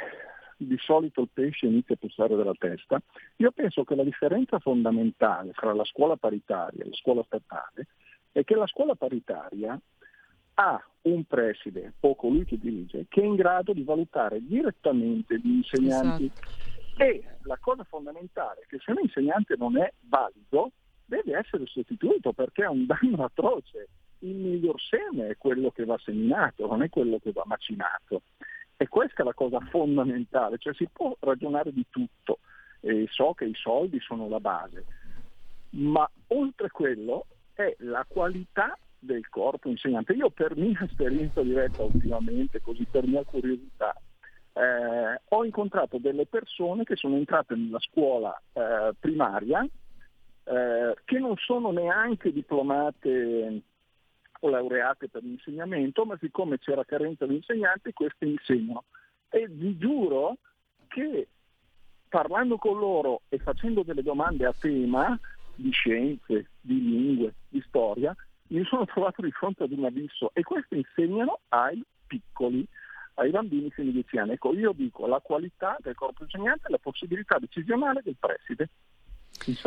di solito il pesce inizia a puzzare dalla testa, io penso che la differenza fondamentale fra la scuola paritaria e la scuola statale è che la scuola paritaria ha un preside, o colui che dirige, che è in grado di valutare direttamente gli insegnanti E la cosa fondamentale è che se un insegnante non è valido, deve essere sostituito perché è un danno atroce. Il miglior seme è quello che va seminato, non è quello che va macinato. E questa è la cosa fondamentale, cioè si può ragionare di tutto, e so che i soldi sono la base, ma oltre quello è la qualità del corpo insegnante. Io per mia esperienza diretta ultimamente, così per mia curiosità, eh, ho incontrato delle persone che sono entrate nella scuola eh, primaria eh, che non sono neanche diplomate o laureate per l'insegnamento, ma siccome c'era carenza di insegnanti, queste insegnano. E vi giuro che parlando con loro e facendo delle domande a tema di scienze, di lingue, di storia, mi sono trovato di fronte ad un abisso e questi insegnano ai piccoli, ai bambini fino a 10 anni. Ecco, io dico la qualità del corpo insegnante e la possibilità decisionale del preside.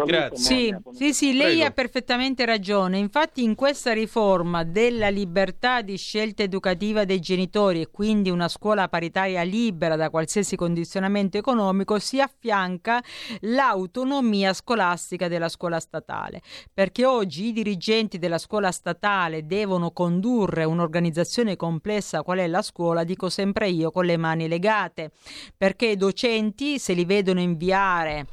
Grazie. Sì, sì, sì, lei ha perfettamente ragione. Infatti in questa riforma della libertà di scelta educativa dei genitori e quindi una scuola paritaria libera da qualsiasi condizionamento economico si affianca l'autonomia scolastica della scuola statale, perché oggi i dirigenti della scuola statale devono condurre un'organizzazione complessa qual è la scuola, dico sempre io, con le mani legate, perché i docenti se li vedono inviare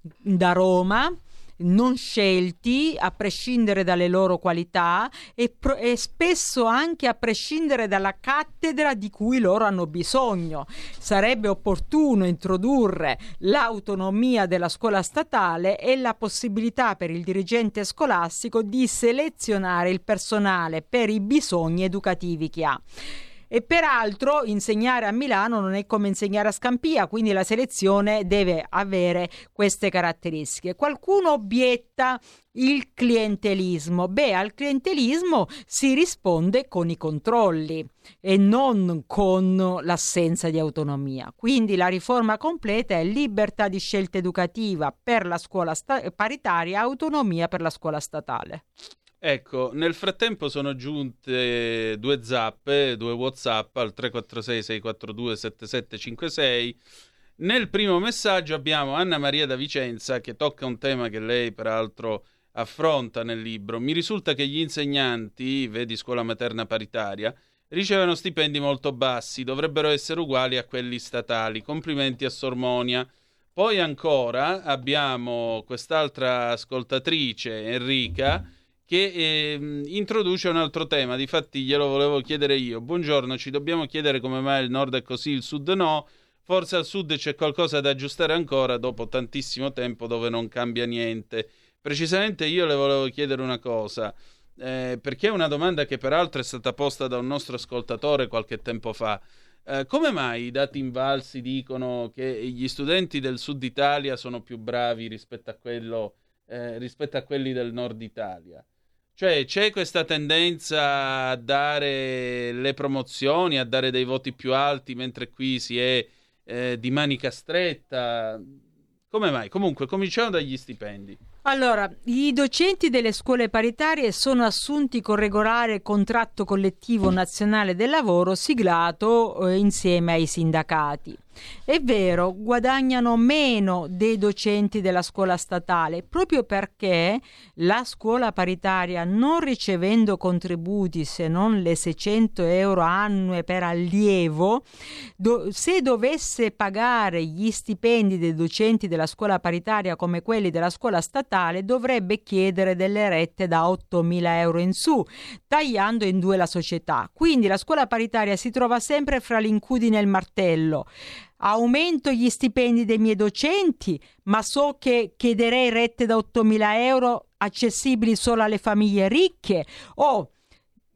da Roma non scelti a prescindere dalle loro qualità e, pro- e, spesso anche a prescindere dalla cattedra di cui loro hanno bisogno. Sarebbe opportuno introdurre l'autonomia della scuola statale e la possibilità per il dirigente scolastico di selezionare il personale per i bisogni educativi che ha. E peraltro insegnare a Milano non è come insegnare a Scampia, quindi la selezione deve avere queste caratteristiche. Qualcuno obietta il clientelismo. Beh, al clientelismo si risponde con i controlli e non con l'assenza di autonomia. Quindi la riforma completa è libertà di scelta educativa per la scuola sta- paritaria, autonomia per la scuola statale. Ecco, nel frattempo sono giunte due zappe, due WhatsApp al 346 642 7756. Nel primo messaggio abbiamo Anna Maria da Vicenza che tocca un tema che lei peraltro affronta nel libro. Mi risulta che gli insegnanti, vedi scuola materna paritaria, ricevono stipendi molto bassi, dovrebbero essere uguali a quelli statali. Complimenti a Sormonia. Poi ancora abbiamo quest'altra ascoltatrice, Enrica, che eh, introduce un altro tema, difatti glielo volevo chiedere io. Buongiorno, ci dobbiamo chiedere come mai il nord è così, il sud no. Forse al sud c'è qualcosa da aggiustare ancora dopo tantissimo tempo dove non cambia niente. Precisamente io le volevo chiedere una cosa, eh, perché è una domanda che peraltro è stata posta da un nostro ascoltatore qualche tempo fa. Eh, come mai i dati invalsi dicono che gli studenti del sud Italia sono più bravi rispetto a, quello, eh, rispetto a quelli del nord Italia? Cioè c'è questa tendenza a dare le promozioni, a dare dei voti più alti, mentre qui si è eh, di manica stretta. Come mai? Comunque, cominciamo dagli stipendi. Allora, i docenti delle scuole paritarie sono assunti con regolare contratto collettivo nazionale del lavoro siglato eh, insieme ai sindacati. È vero, guadagnano meno dei docenti della scuola statale proprio perché la scuola paritaria, non ricevendo contributi se non le 600 euro annue per allievo, do- se dovesse pagare gli stipendi dei docenti della scuola paritaria come quelli della scuola statale, dovrebbe chiedere delle rette da 8.000 euro in su, tagliando in due la società. Quindi la scuola paritaria si trova sempre fra l'incudine e il martello aumento gli stipendi dei miei docenti, ma so che chiederei rette da 8.000 euro accessibili solo alle famiglie ricche. O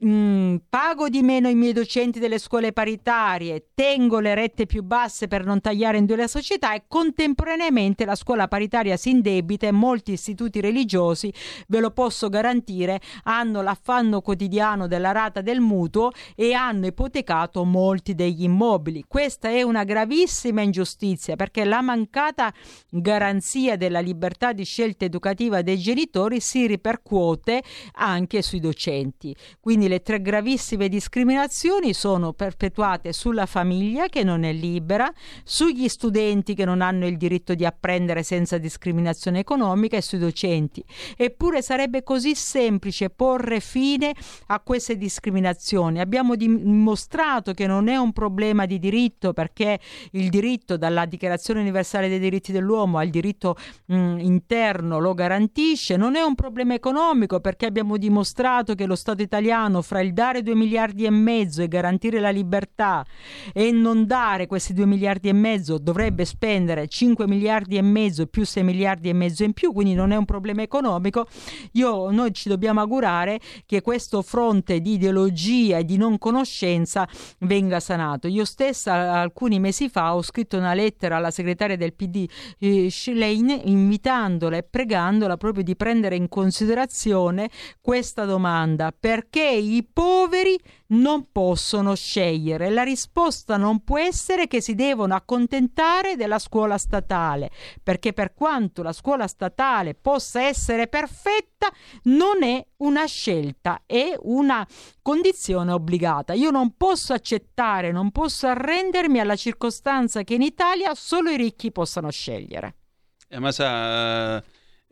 mm, pago di meno i miei docenti delle scuole paritarie, tengo le rette più basse per non tagliare in due la società e contemporaneamente la scuola paritaria si indebita e molti istituti religiosi, ve lo posso garantire, hanno l'affanno quotidiano della rata del mutuo e hanno ipotecato molti degli immobili. Questa è una gravissima ingiustizia perché la mancata garanzia della libertà di scelta educativa dei genitori si ripercuote anche sui docenti. Quindi delle tre gravissime discriminazioni sono perpetuate sulla famiglia che non è libera, sugli studenti che non hanno il diritto di apprendere senza discriminazione economica e sui docenti. Eppure sarebbe così semplice porre fine a queste discriminazioni. Abbiamo dimostrato che non è un problema di diritto perché il diritto dalla Dichiarazione universale dei diritti dell'uomo al diritto mh, interno lo garantisce, non è un problema economico perché abbiamo dimostrato che lo Stato italiano fra il dare 2 miliardi e mezzo e garantire la libertà e non dare questi 2 miliardi e mezzo dovrebbe spendere 5 miliardi e mezzo più 6 miliardi e mezzo in più, quindi non è un problema economico. Io, noi ci dobbiamo augurare che questo fronte di ideologia e di non conoscenza venga sanato. Io stessa alcuni mesi fa ho scritto una lettera alla segretaria del PD eh, Schlein invitandola e pregandola proprio di prendere in considerazione questa domanda perché i poveri non possono scegliere. La risposta non può essere che si devono accontentare della scuola statale, perché per quanto la scuola statale possa essere perfetta, non è una scelta, è una condizione obbligata. Io non posso accettare, non posso arrendermi alla circostanza che in Italia solo i ricchi possano scegliere. Eh, ma sa,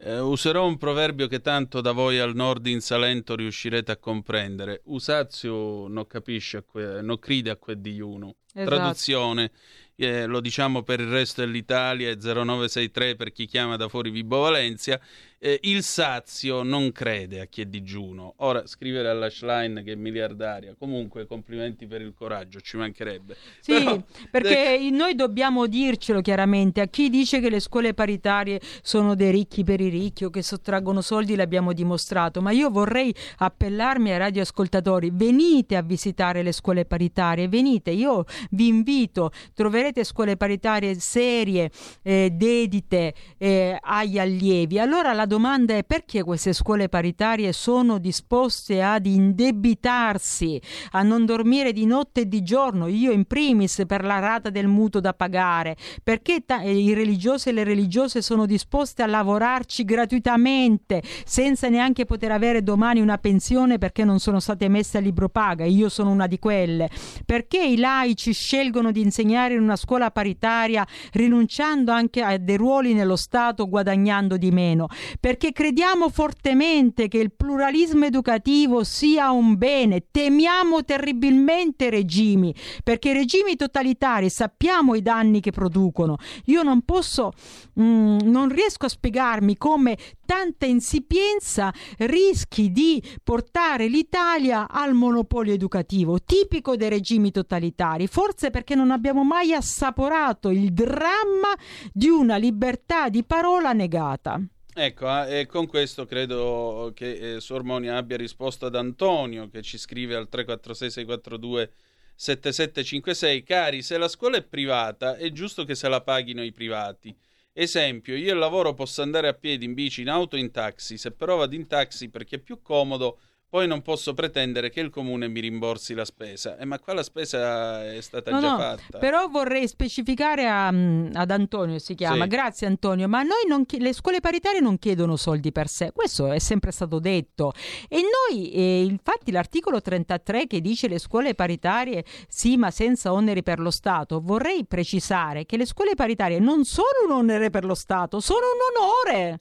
eh, userò un proverbio che tanto da voi al nord in Salento riuscirete a comprendere. Usazio non capisce, non crede a quel di uno. Esatto. Traduzione, eh, lo diciamo per il resto dell'Italia, è 0963 per chi chiama da fuori Vibo Valencia, eh, il Sazio non crede a chi è digiuno. Ora scrivere alla Schlein che è miliardaria, comunque complimenti per il coraggio, ci mancherebbe. Sì, Però, perché de... noi dobbiamo dircelo chiaramente, a chi dice che le scuole paritarie sono dei ricchi per i ricchi o che sottraggono soldi l'abbiamo dimostrato, ma io vorrei appellarmi ai radioascoltatori, venite a visitare le scuole paritarie, venite, io vi invito, troverete scuole paritarie serie, eh, dedite eh, agli allievi. Allora la domanda è perché queste scuole paritarie sono disposte ad indebitarsi, a non dormire di notte e di giorno, io in primis per la rata del mutuo da pagare, perché ta- eh, i religiosi e le religiose sono disposte a lavorarci gratuitamente senza neanche poter avere domani una pensione perché non sono state messe a libro paga, io sono una di quelle, perché i laici scelgono di insegnare in una scuola paritaria rinunciando anche a dei ruoli nello Stato guadagnando di meno, perché crediamo fortemente che il pluralismo educativo sia un bene. Temiamo terribilmente regimi, perché i regimi totalitari sappiamo i danni che producono. Io non posso, mh, mm, non riesco a spiegarmi come tanta insipienza rischi di portare l'Italia al monopolio educativo, tipico dei regimi totalitari, forse perché non abbiamo mai assaporato il dramma di una libertà di parola negata. Ecco, ah, e con questo credo che eh, Sormoni abbia risposto ad Antonio che ci scrive al 346-642 7756. Cari, se la scuola è privata è giusto che se la paghino i privati. Esempio, io al lavoro posso andare a piedi, in bici, in auto, in taxi. Se però vado in taxi perché è più comodo, poi non posso pretendere che il comune mi rimborsi la spesa. Eh, ma qua la spesa è stata no, già no, fatta. Però vorrei specificare a, mm, ad Antonio, si chiama. Sì. Grazie Antonio, ma noi non, le scuole paritarie non chiedono soldi per sé, questo è sempre stato detto. E noi, eh, infatti l'articolo 33 che dice le scuole paritarie sì ma senza oneri per lo Stato, vorrei precisare che le scuole paritarie non sono un onere per lo Stato, sono un onore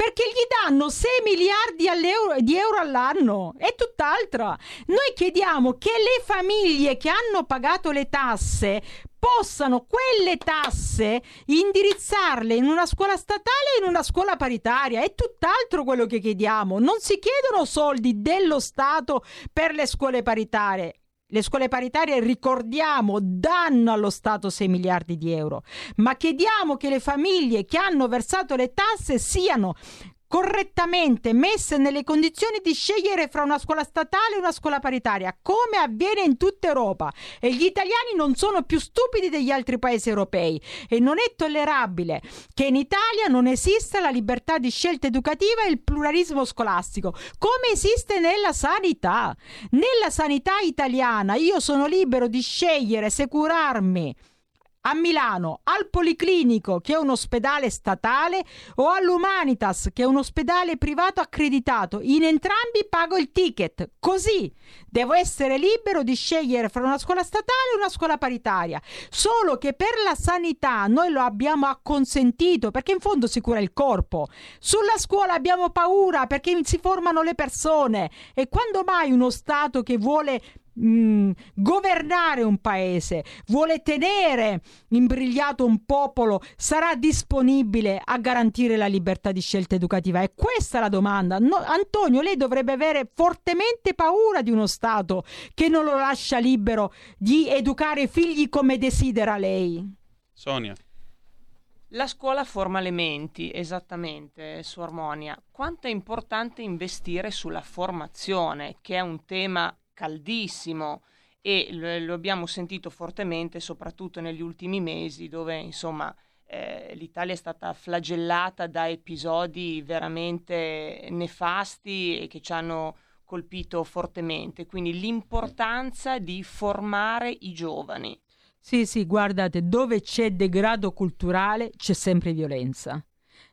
perché gli danno 6 miliardi di euro all'anno, è tutt'altra. Noi chiediamo che le famiglie che hanno pagato le tasse possano quelle tasse indirizzarle in una scuola statale e in una scuola paritaria. È tutt'altro quello che chiediamo. Non si chiedono soldi dello Stato per le scuole paritarie. Le scuole paritarie, ricordiamo, danno allo Stato 6 miliardi di euro, ma chiediamo che le famiglie che hanno versato le tasse siano correttamente messe nelle condizioni di scegliere fra una scuola statale e una scuola paritaria, come avviene in tutta Europa. E gli italiani non sono più stupidi degli altri paesi europei e non è tollerabile che in Italia non esista la libertà di scelta educativa e il pluralismo scolastico, come esiste nella sanità. Nella sanità italiana io sono libero di scegliere se curarmi a Milano al Policlinico, che è un ospedale statale, o all'Humanitas, che è un ospedale privato accreditato. In entrambi pago il ticket. Così devo essere libero di scegliere fra una scuola statale e una scuola paritaria. Solo che per la sanità noi lo abbiamo acconsentito perché in fondo si cura il corpo. Sulla scuola abbiamo paura perché si formano le persone. E quando mai uno Stato che vuole Mm, governare un paese, vuole tenere imbrigliato un popolo, sarà disponibile a garantire la libertà di scelta educativa? E questa è la domanda. No, Antonio, lei dovrebbe avere fortemente paura di uno Stato che non lo lascia libero di educare i figli come desidera lei. Sonia. La scuola forma le menti, esattamente, su Armonia. Quanto è importante investire sulla formazione, che è un tema caldissimo e lo, abbiamo sentito fortemente soprattutto negli ultimi mesi dove insomma eh, l'Italia è stata flagellata da episodi veramente nefasti e che ci hanno colpito fortemente, quindi l'importanza di formare i giovani. Sì, sì, guardate, dove c'è degrado culturale c'è sempre violenza.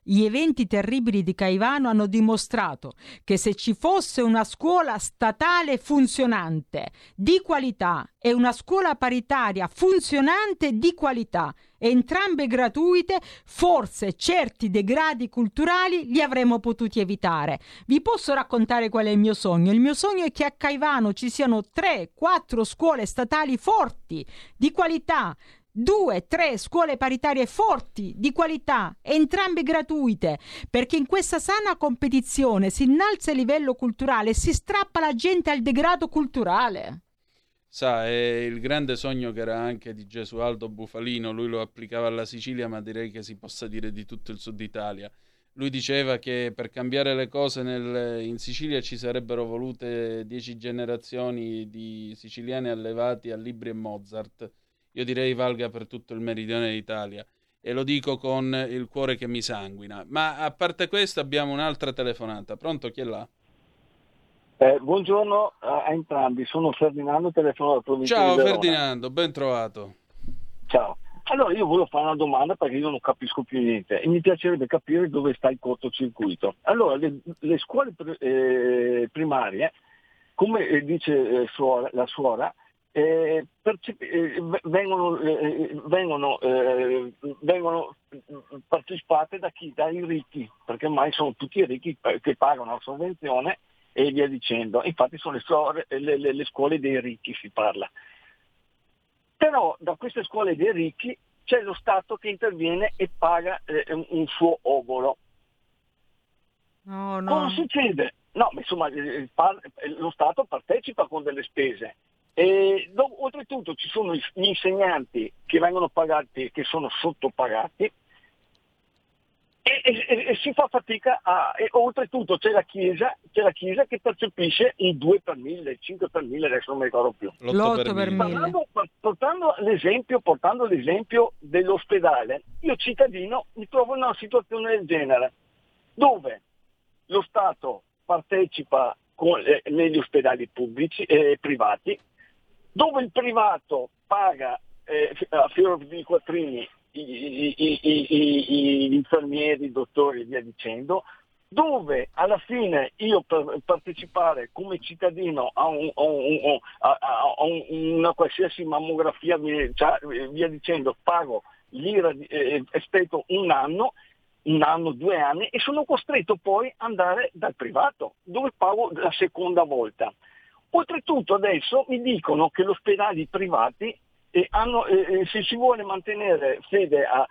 Gli eventi terribili di Caivano hanno dimostrato che se ci fosse una scuola statale funzionante, di qualità, e una scuola paritaria funzionante di qualità, entrambe gratuite, forse certi degradi culturali li avremmo potuti evitare. Vi posso raccontare qual è il mio sogno? Il mio sogno è che a Caivano ci siano 3-4 scuole statali forti, di qualità, due, tre scuole paritarie forti, di qualità, entrambe gratuite, perché in questa sana competizione si innalza il livello culturale e si strappa la gente al degrado culturale. Sa, è il grande sogno che era anche di Gesualdo Bufalino, lui lo applicava alla Sicilia, ma direi che si possa dire di tutto il sud Italia. Lui diceva che per cambiare le cose nel, in Sicilia ci sarebbero volute dieci generazioni di siciliani allevati a libri e Mozart io direi valga per tutto il meridione d'Italia e lo dico con il cuore che mi sanguina. Ma a parte questo abbiamo un'altra telefonata. Pronto, chi è là? Eh, buongiorno a entrambi, sono Ferdinando, telefono dalla provincia Ciao. Ferdinando, ben trovato. Ciao. Allora io volevo fare una domanda perché io non capisco più niente e mi piacerebbe capire dove sta il cortocircuito. Allora, le, le scuole eh, primarie, come eh, dice eh, suora, la suora, eh, percep- eh, vengono, eh, vengono, eh, vengono, partecipate da chi? Dai ricchi, perché ormai sono tutti ricchi che pagano la sovvenzione e via dicendo. Infatti sono le, scuole, le, le, le scuole dei ricchi si parla. Però da queste scuole dei ricchi c'è lo Stato che interviene e paga eh, un suo obolo. Oh, no. Cosa succede? No, insomma, lo Stato partecipa con delle spese, e, do, oltretutto ci sono gli insegnanti che vengono pagati, che sono sottopagati, e, e, e, si fa fatica a... E oltretutto c'è la, chiesa, c'è la Chiesa che percepisce il 2 per 1000, il 5 per 1000, adesso non mi ricordo più. L'8 per 1000. Parlando, portando, l'esempio, portando l'esempio dell'ospedale, io cittadino mi trovo in una situazione del genere, dove lo Stato partecipa con, eh, negli ospedali pubblici e eh, privati, dove il privato paga eh, a fior di quattrini i, i, i, gli infermieri, i dottori e via dicendo, dove alla fine io per partecipare come cittadino a, un, a, un, a, a un, una qualsiasi mammografia cioè, via dicendo pago l'ira eh, aspetto un anno un anno, due anni e sono costretto poi ad andare dal privato dove pago la seconda volta. Oltretutto adesso mi dicono che gli ospedali privati eh, hanno, eh, se si vuole mantenere fede al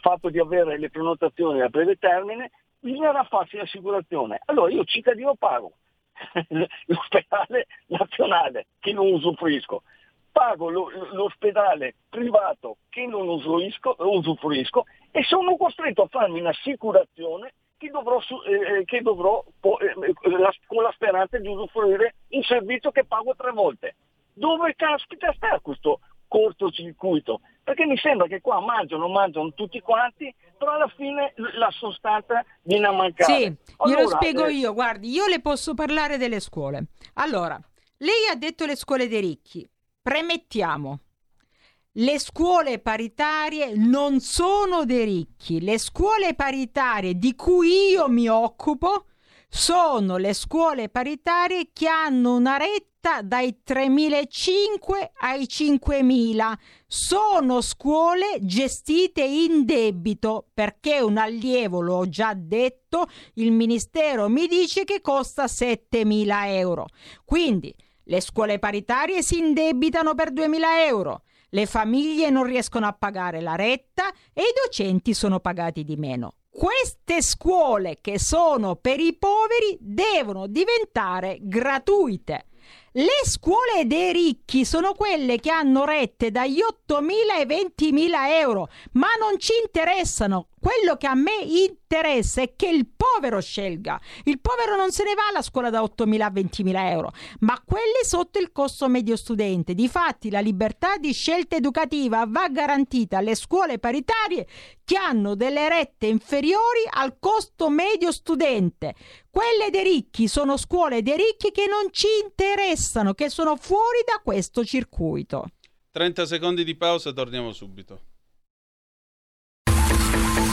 fatto di avere le prenotazioni a breve termine, bisognerà farsi l'assicurazione. Allora io cittadino pago l'ospedale nazionale che non usufruisco, pago lo, l'ospedale privato che non usufruisco, usufruisco e sono costretto a farmi un'assicurazione che dovrò, eh, che dovrò eh, la, con la speranza di usufruire un servizio che pago tre volte. Dove caspita sta questo cortocircuito? Perché mi sembra che qua mangiano, mangiano tutti quanti, però alla fine la sostanza viene a mancare. Sì, allora, glielo spiego eh... io, guardi, io le posso parlare delle scuole. Allora, lei ha detto le scuole dei ricchi. Premettiamo, le scuole paritarie non sono dei ricchi, le scuole paritarie di cui io mi occupo sono le scuole paritarie che hanno una retta dai 3.500 ai 5.000. Sono scuole gestite in debito perché un allievo, l'ho già detto, il Ministero mi dice che costa 7.000 euro. Quindi le scuole paritarie si indebitano per 2.000 euro le famiglie non riescono a pagare la retta e i docenti sono pagati di meno. Queste scuole che sono per i poveri devono diventare gratuite. Le scuole dei ricchi sono quelle che hanno rette dagli 8.000 ai 20.000 euro, ma non ci interessano. Quello che a me interessa è che il povero scelga. Il povero non se ne va alla scuola da 8.000 a 20.000 euro, ma quelle sotto il costo medio studente. Difatti la libertà di scelta educativa va garantita alle scuole paritarie che hanno delle rette inferiori al costo medio studente. Quelle dei ricchi sono scuole dei ricchi che non ci interessano, che sono fuori da questo circuito. 30 secondi di pausa, torniamo subito.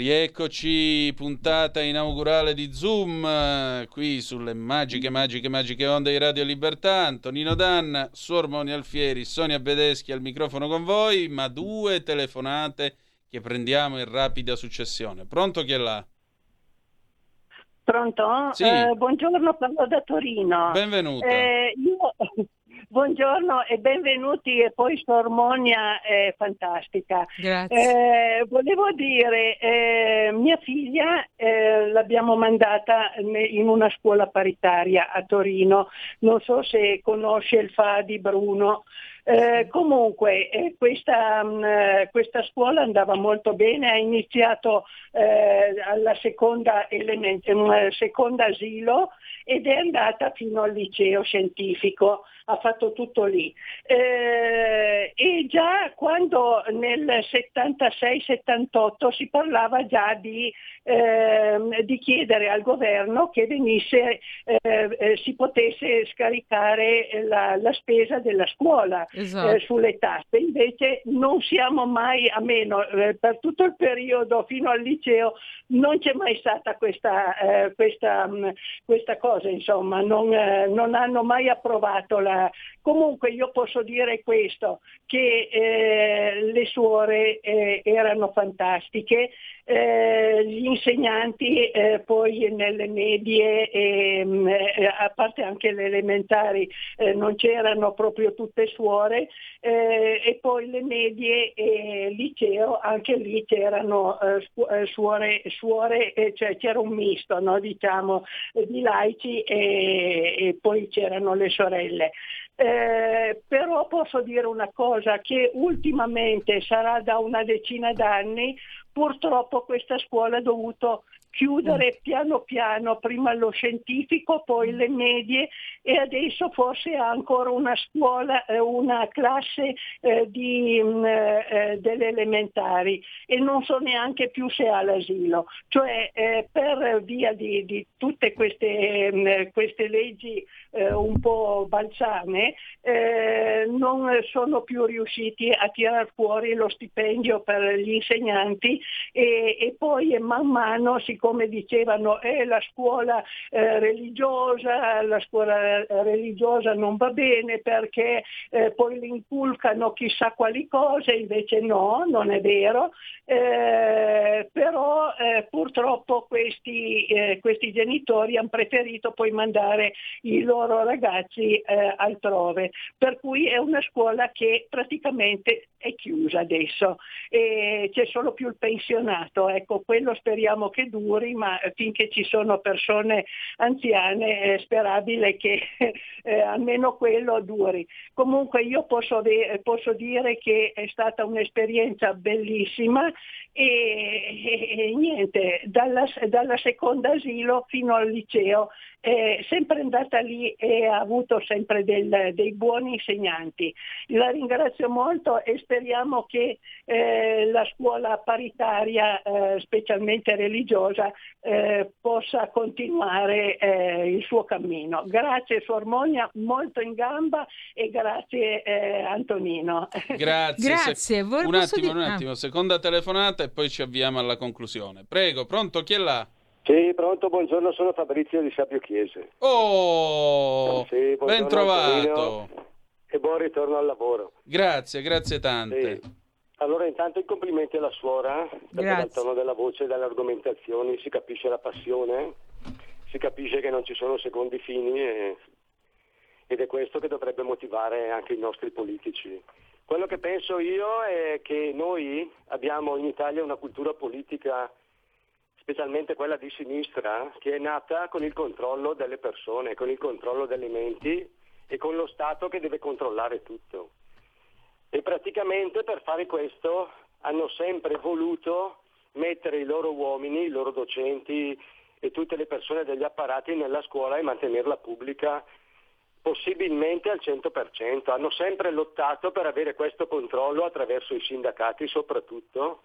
Rieccoci, puntata inaugurale di Zoom, qui sulle magiche, magiche, magiche onde di Radio Libertà. Antonino Danna, Suor Moni Alfieri, Sonia Bedeschi al microfono con voi, ma due telefonate che prendiamo in rapida successione. Pronto chi è là? Pronto? Sì. Eh, buongiorno, parlo da Torino. Benvenuta. Eh, io- Buongiorno e benvenuti e poi Sormonia è fantastica. Grazie. Eh, volevo dire, eh, mia figlia eh, l'abbiamo mandata in una scuola paritaria a Torino, non so se conosce il FA di Bruno. Eh, comunque eh, questa, mh, eh, questa scuola andava molto bene, ha iniziato eh, alla seconda, element- mh, seconda asilo ed è andata fino al liceo scientifico, ha fatto tutto lì. Eh, e già quando nel 76-78 si parlava già di, ehm, di chiedere al governo che venisse, eh, eh, si potesse scaricare la, la spesa della scuola Esatto. eh, sulle tasse. Invece non siamo mai, a meno eh, per tutto il periodo fino al liceo, non c'è mai stata questa, eh, questa, mh, questa cosa, insomma, non, eh, non hanno mai approvato la... Comunque io posso dire questo, che eh, le suore eh, erano fantastiche, eh, gli insegnanti eh, poi nelle medie, e, mh, eh, a parte anche le elementari, eh, non c'erano proprio tutte suore, eh, e poi le medie e liceo, anche lì c'erano eh, eh, suore, suore eh, cioè c'era un misto no, diciamo, eh, di laici e, e poi c'erano le sorelle. Eh, però posso dire una cosa che ultimamente sarà da una decina d'anni purtroppo questa scuola ha dovuto chiudere piano piano prima lo scientifico, poi le medie e adesso forse ancora una scuola, eh, una classe eh, di, mh, eh, delle elementari e non so neanche più se ha l'asilo. Cioè eh, per via di, di tutte queste, mh, queste leggi eh, un po' balzane eh, non sono più riusciti a tirar fuori lo stipendio per gli insegnanti e, e poi man mano, siccome dicevano eh, la scuola eh, religiosa, la scuola religiosa non va bene perché eh, poi le inculcano chissà quali cose, invece no, non è vero, eh, però eh, purtroppo questi, eh, questi genitori hanno preferito poi mandare i loro ragazzi eh, altrove, per cui è una scuola che praticamente è chiusa adesso e c'è solo più il pensionato, ecco quello speriamo che duri, ma finché ci sono persone anziane è sperabile che eh, almeno quello duri. Comunque io posso, posso, dire che è stata un'esperienza bellissima e, e, e niente, dalla, dalla seconda asilo fino al liceo è sempre andata lì e ha avuto sempre del, dei buoni insegnanti. La ringrazio molto e speriamo che eh, la scuola paritaria, eh, specialmente religiosa, eh, possa continuare eh, il suo cammino. Grazie Suor Monia, molto in gamba e grazie eh, Antonino. Grazie. grazie. Se... Un attimo, un attimo, seconda telefonata e poi ci avviamo alla conclusione. Prego, pronto, chi è là? Sì, pronto, buongiorno, sono Fabrizio di Sapio Chiese. Oh, sì, ben trovato. E buon ritorno al lavoro. Grazie, grazie tante. Sì. Allora intanto i complimenti alla suora, perché grazie. dal tono della voce e dalle argomentazioni si capisce la passione, si capisce che non ci sono secondi fini e, ed è questo che dovrebbe motivare anche i nostri politici. Quello che penso io è che noi abbiamo in Italia una cultura politica specialmente quella di sinistra, che è nata con il controllo delle persone, con il controllo delle menti e con lo Stato che deve controllare tutto. E praticamente per fare questo hanno sempre voluto mettere i loro uomini, i loro docenti e tutte le persone degli apparati nella scuola e mantenerla pubblica possibilmente al 100%. Hanno sempre lottato per avere questo controllo attraverso i sindacati soprattutto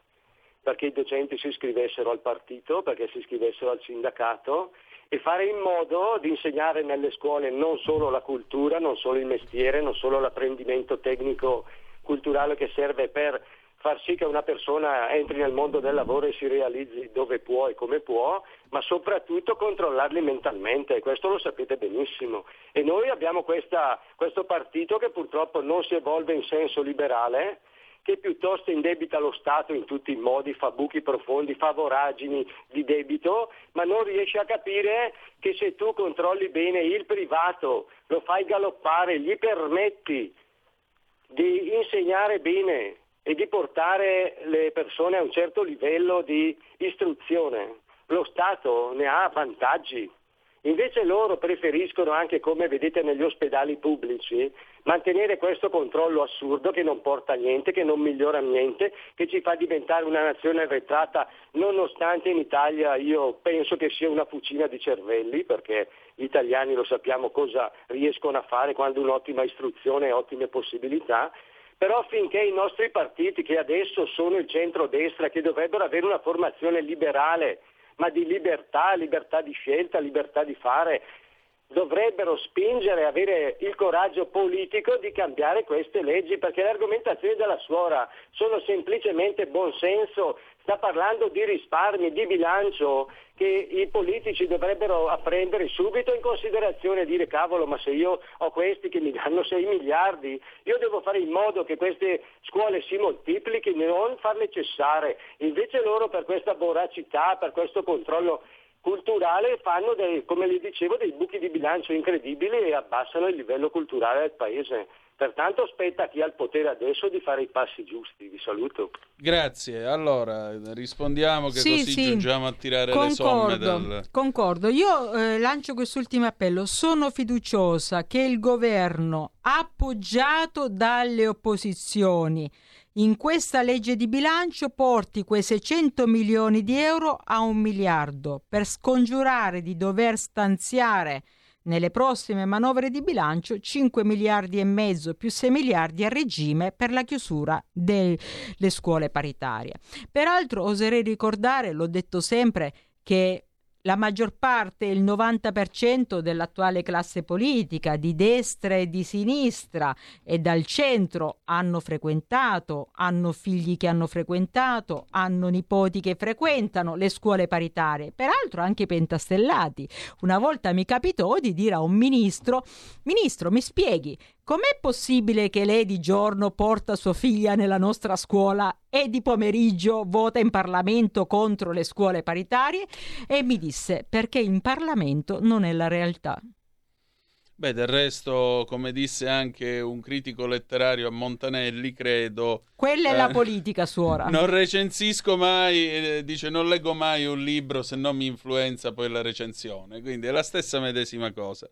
perché i docenti si iscrivessero al partito, perché si iscrivessero al sindacato e fare in modo di insegnare nelle scuole non solo la cultura, non solo il mestiere, non solo l'apprendimento tecnico culturale che serve per far sì che una persona entri nel mondo del lavoro e si realizzi dove può e come può, ma soprattutto controllarli mentalmente, e questo lo sapete benissimo. E noi abbiamo questa, questo partito che purtroppo non si evolve in senso liberale, che piuttosto indebita lo Stato in tutti i modi, fa buchi profondi, fa voragini di debito, ma non riesce a capire che se tu controlli bene il privato, lo fai galoppare, gli permetti di insegnare bene e di portare le persone a un certo livello di istruzione, lo Stato ne ha vantaggi. Invece loro preferiscono, anche come vedete negli ospedali pubblici, mantenere questo controllo assurdo che non porta a niente, che non migliora niente, che ci fa diventare una nazione arretrata, nonostante in Italia io penso che sia una fucina di cervelli, perché gli italiani lo sappiamo cosa riescono a fare quando un'ottima istruzione e ottime possibilità, però finché i nostri partiti che adesso sono il centro-destra, che dovrebbero avere una formazione liberale, ma di libertà, libertà di scelta, libertà di fare, dovrebbero spingere, avere il coraggio politico di cambiare queste leggi, perché le argomentazioni della suora sono semplicemente buonsenso, sta parlando di risparmi, di bilancio che i politici dovrebbero prendere subito in considerazione e dire cavolo ma se io ho questi che mi danno 6 miliardi, io devo fare in modo che queste scuole si moltiplichino, non farle cessare. Invece loro per questa voracità, per questo controllo culturale fanno, dei, come le dicevo, dei buchi di bilancio incredibili e abbassano il livello culturale del paese. Pertanto spetta a chi ha il potere adesso di fare i passi giusti. Vi saluto. Grazie. Allora, rispondiamo che sì, così sì. giungiamo a tirare concordo, le somme del... Concordo. Io eh, lancio quest'ultimo appello. Sono fiduciosa che il governo, appoggiato dalle opposizioni, in questa legge di bilancio porti quei 600 milioni di euro a un miliardo per scongiurare di dover stanziare nelle prossime manovre di bilancio 5 miliardi e mezzo più 6 miliardi a regime per la chiusura delle scuole paritarie. Peraltro oserei ricordare, l'ho detto sempre, che la maggior parte, il 90% dell'attuale classe politica, di destra e di sinistra e dal centro, hanno frequentato, hanno figli che hanno frequentato, hanno nipoti che frequentano le scuole paritarie, peraltro anche pentastellati. Una volta mi capitò di dire a un ministro, ministro mi spieghi, Com'è possibile che lei di giorno porta sua figlia nella nostra scuola e di pomeriggio vota in Parlamento contro le scuole paritarie? E mi disse perché in Parlamento non è la realtà. Beh, del resto, come disse anche un critico letterario a Montanelli, credo... Quella è eh, la politica, suora. Non recensisco mai, eh, dice, non leggo mai un libro se non mi influenza poi la recensione. Quindi è la stessa medesima cosa.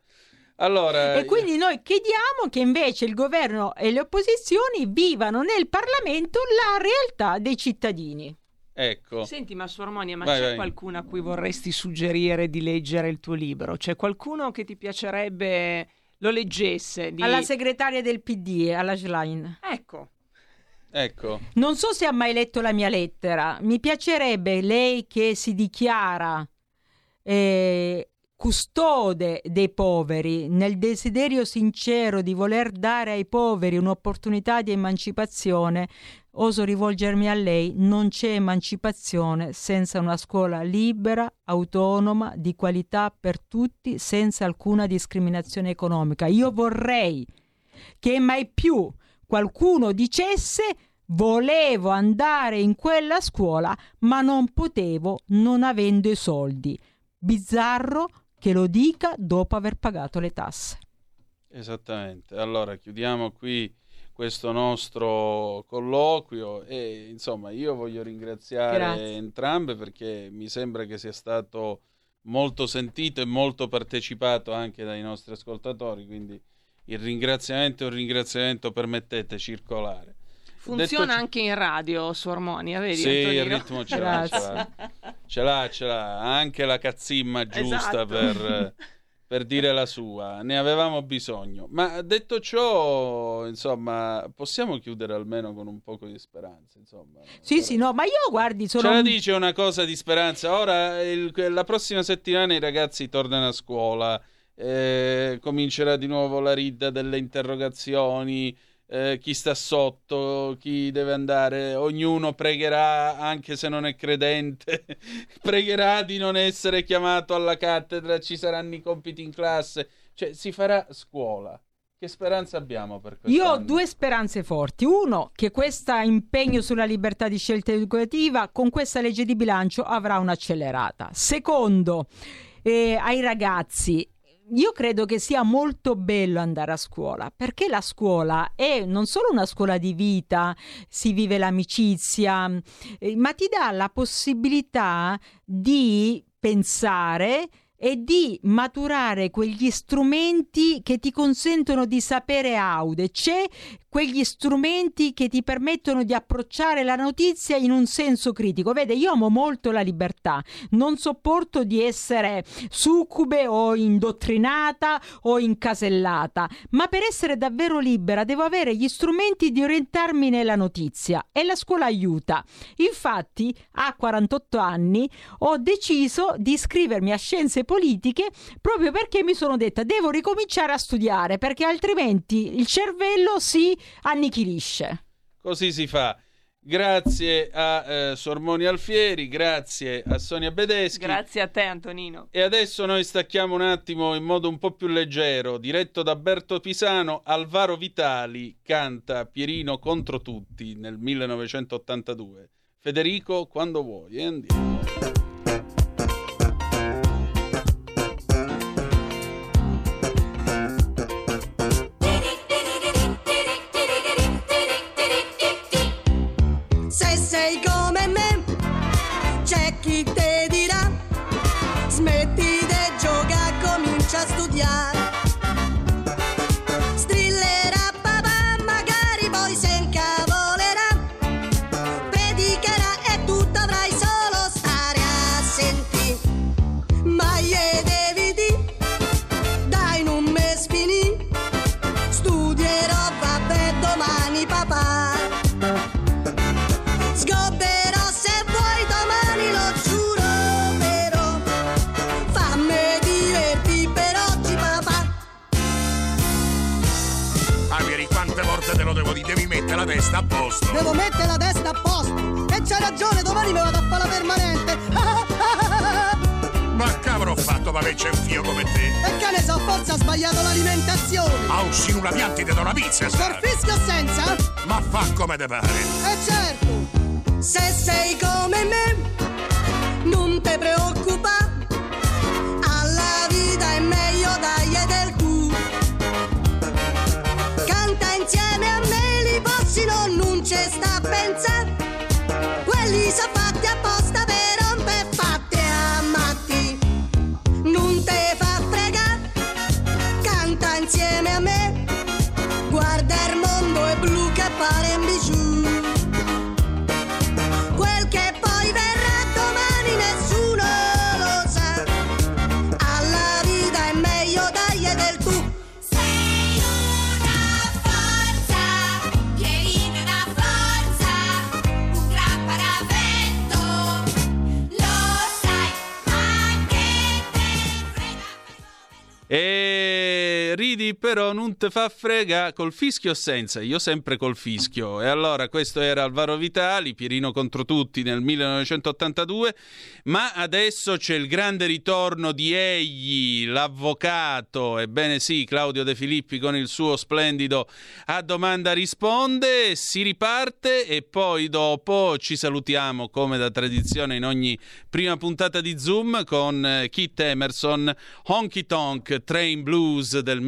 Allora, e quindi noi chiediamo che invece il governo e le opposizioni vivano nel Parlamento la realtà dei cittadini. Ecco. Senti, ma Suor Monia, ma vai, c'è vai. qualcuno a cui vorresti suggerire di leggere il tuo libro? C'è qualcuno che ti piacerebbe lo leggesse? Di... Alla segretaria del PD, alla Schlein. Ecco. Ecco. Non so se ha mai letto la mia lettera. Mi piacerebbe lei che si dichiara eh, custode dei poveri, nel desiderio sincero di voler dare ai poveri un'opportunità di emancipazione, oso rivolgermi a lei, non c'è emancipazione senza una scuola libera, autonoma, di qualità per tutti, senza alcuna discriminazione economica. Io vorrei che mai più qualcuno dicesse volevo andare in quella scuola, ma non potevo non avendo i soldi. Bizzarro, che lo dica dopo aver pagato le tasse. Esattamente. Allora chiudiamo qui questo nostro colloquio e insomma io voglio ringraziare Grazie. entrambe perché mi sembra che sia stato molto sentito e molto partecipato anche dai nostri ascoltatori, quindi il ringraziamento è un ringraziamento permettete circolare. Funziona Detto... anche in radio su Armonia, vedi? Sì, Antonino? il ritmo ce l'ha, ce l'ha, ce l'ha, ce l'ha, anche la cazzimma giusta esatto. per, per, dire la sua. Ne avevamo bisogno. Ma detto ciò, insomma, possiamo chiudere almeno con un poco di speranza. Insomma, sì, però... sì, no, ma io guardi, sono... Ce la dice una cosa di speranza. Ora, il, la prossima settimana i ragazzi tornano a scuola, eh, comincerà di nuovo la ridda delle interrogazioni eh, chi sta sotto, chi deve andare, ognuno pregherà, anche se non è credente, pregherà di non essere chiamato alla cattedra, ci saranno i compiti in classe, cioè si farà scuola. Che speranza abbiamo per questo? Io ho due speranze forti. Uno, che questo impegno sulla libertà di scelta educativa con questa legge di bilancio avrà un'accelerata. Secondo, eh, ai ragazzi io credo che sia molto bello andare a scuola perché la scuola è non solo una scuola di vita, si vive l'amicizia, eh, ma ti dà la possibilità di pensare e di maturare quegli strumenti che ti consentono di sapere aude. C'è quegli strumenti che ti permettono di approcciare la notizia in un senso critico. Vede, io amo molto la libertà, non sopporto di essere succube o indottrinata o incasellata, ma per essere davvero libera devo avere gli strumenti di orientarmi nella notizia e la scuola aiuta. Infatti, a 48 anni ho deciso di iscrivermi a scienze politiche proprio perché mi sono detta devo ricominciare a studiare perché altrimenti il cervello si annichilisce. Così si fa. Grazie a eh, Sormoni Alfieri, grazie a Sonia Bedeschi. Grazie a te Antonino. E adesso noi stacchiamo un attimo in modo un po' più leggero, diretto da Berto Pisano, Alvaro Vitali canta Pierino contro tutti nel 1982. Federico, quando vuoi, e andiamo. la testa a posto. Devo mettere la testa a posto. E c'hai ragione, domani mi vado a fare la permanente. Ma che avrò fatto per averci un fio come te? E che ne so, forse ha sbagliato l'alimentazione. A un sinula pianti ti do una pizza, sta. Per fischio senza? Ma fa come te pare. E certo. Se sei come me, non te preoccupare. C'è sta a pensare. Quelli sa fatti però non te fa frega col fischio o senza? Io sempre col fischio. E allora questo era Alvaro Vitali, Pierino contro tutti nel 1982, ma adesso c'è il grande ritorno di egli, l'avvocato, ebbene sì, Claudio De Filippi con il suo splendido a domanda risponde, si riparte e poi dopo ci salutiamo come da tradizione in ogni prima puntata di Zoom con eh, Kit Emerson, Honky Tonk Train Blues del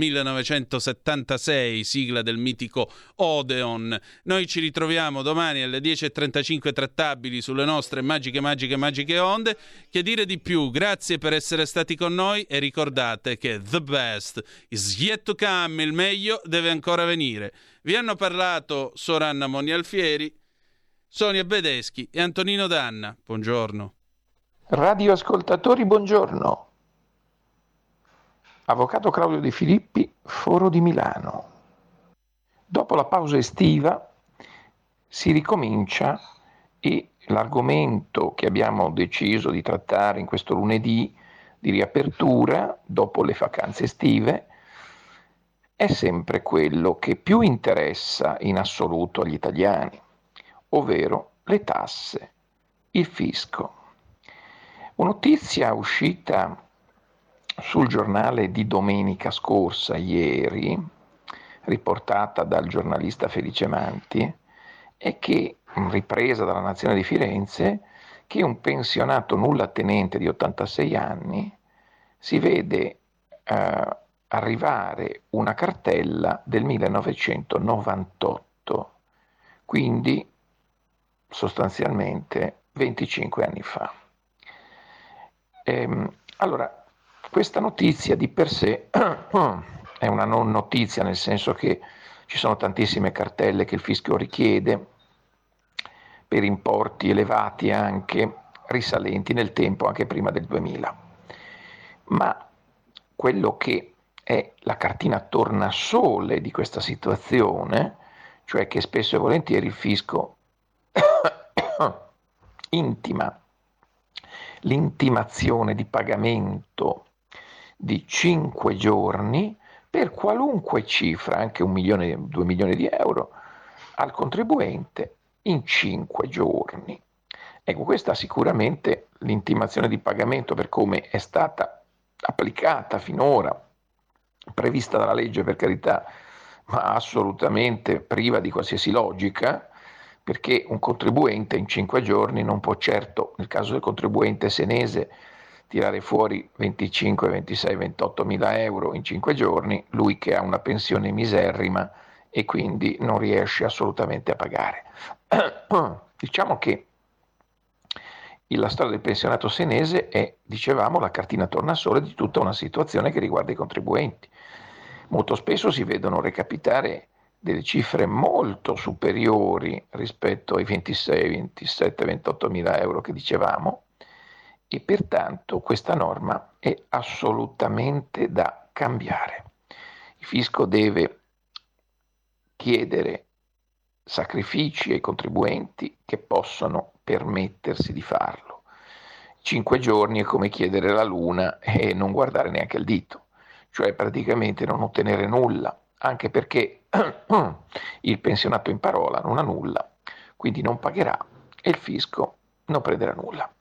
1976, sigla del mitico Odeon. Noi ci ritroviamo domani alle 10.35 trattabili sulle nostre magiche, magiche, magiche onde. Che dire di più? Grazie per essere stati con noi e ricordate che the best is yet to come, il meglio deve ancora venire. Vi hanno parlato Soranna Monialfieri, Sonia Bedeschi e Antonino Danna. Buongiorno. Radioascoltatori, buongiorno. Avvocato Claudio De Filippi, Foro di Milano. Dopo la pausa estiva si ricomincia e l'argomento che abbiamo deciso di trattare in questo lunedì di riapertura dopo le vacanze estive è sempre quello che più interessa in assoluto agli italiani, ovvero le tasse, il fisco. Una notizia uscita sul giornale di domenica scorsa, ieri, riportata dal giornalista Felice Manti, è che, ripresa dalla Nazione di Firenze, che un pensionato nulla tenente di 86 anni si vede eh, arrivare una cartella del 1998, quindi sostanzialmente 25 anni fa. Ehm, allora, questa notizia di per sé è una non notizia, nel senso che ci sono tantissime cartelle che il fischio richiede per importi elevati anche risalenti nel tempo, anche prima del 2000. Ma quello che è la cartina tornasole di questa situazione, cioè che spesso e volentieri il fisco intima l'intimazione di pagamento di 5 giorni per qualunque cifra, anche un milione, due milioni di euro, al contribuente in 5 giorni. Ecco, questa sicuramente l'intimazione di pagamento per come è stata applicata finora, prevista dalla legge per carità, ma assolutamente priva di qualsiasi logica, perché un contribuente in 5 giorni non può certo, nel caso del contribuente senese, tirare fuori 25, 26, 28 mila euro in 5 giorni, lui che ha una pensione miserrima e quindi non riesce assolutamente a pagare. diciamo che la storia del pensionato senese è, dicevamo, la cartina tornasole di tutta una situazione che riguarda i contribuenti. Molto spesso si vedono recapitare delle cifre molto superiori rispetto ai 26, 27, 28 mila euro che dicevamo e pertanto questa norma è assolutamente da cambiare. Il fisco deve chiedere sacrifici ai contribuenti che possono permettersi di farlo. Cinque giorni è come chiedere la luna e non guardare neanche il dito, cioè praticamente non ottenere nulla, anche perché il pensionato in parola non ha nulla, quindi non pagherà e il fisco non prenderà nulla.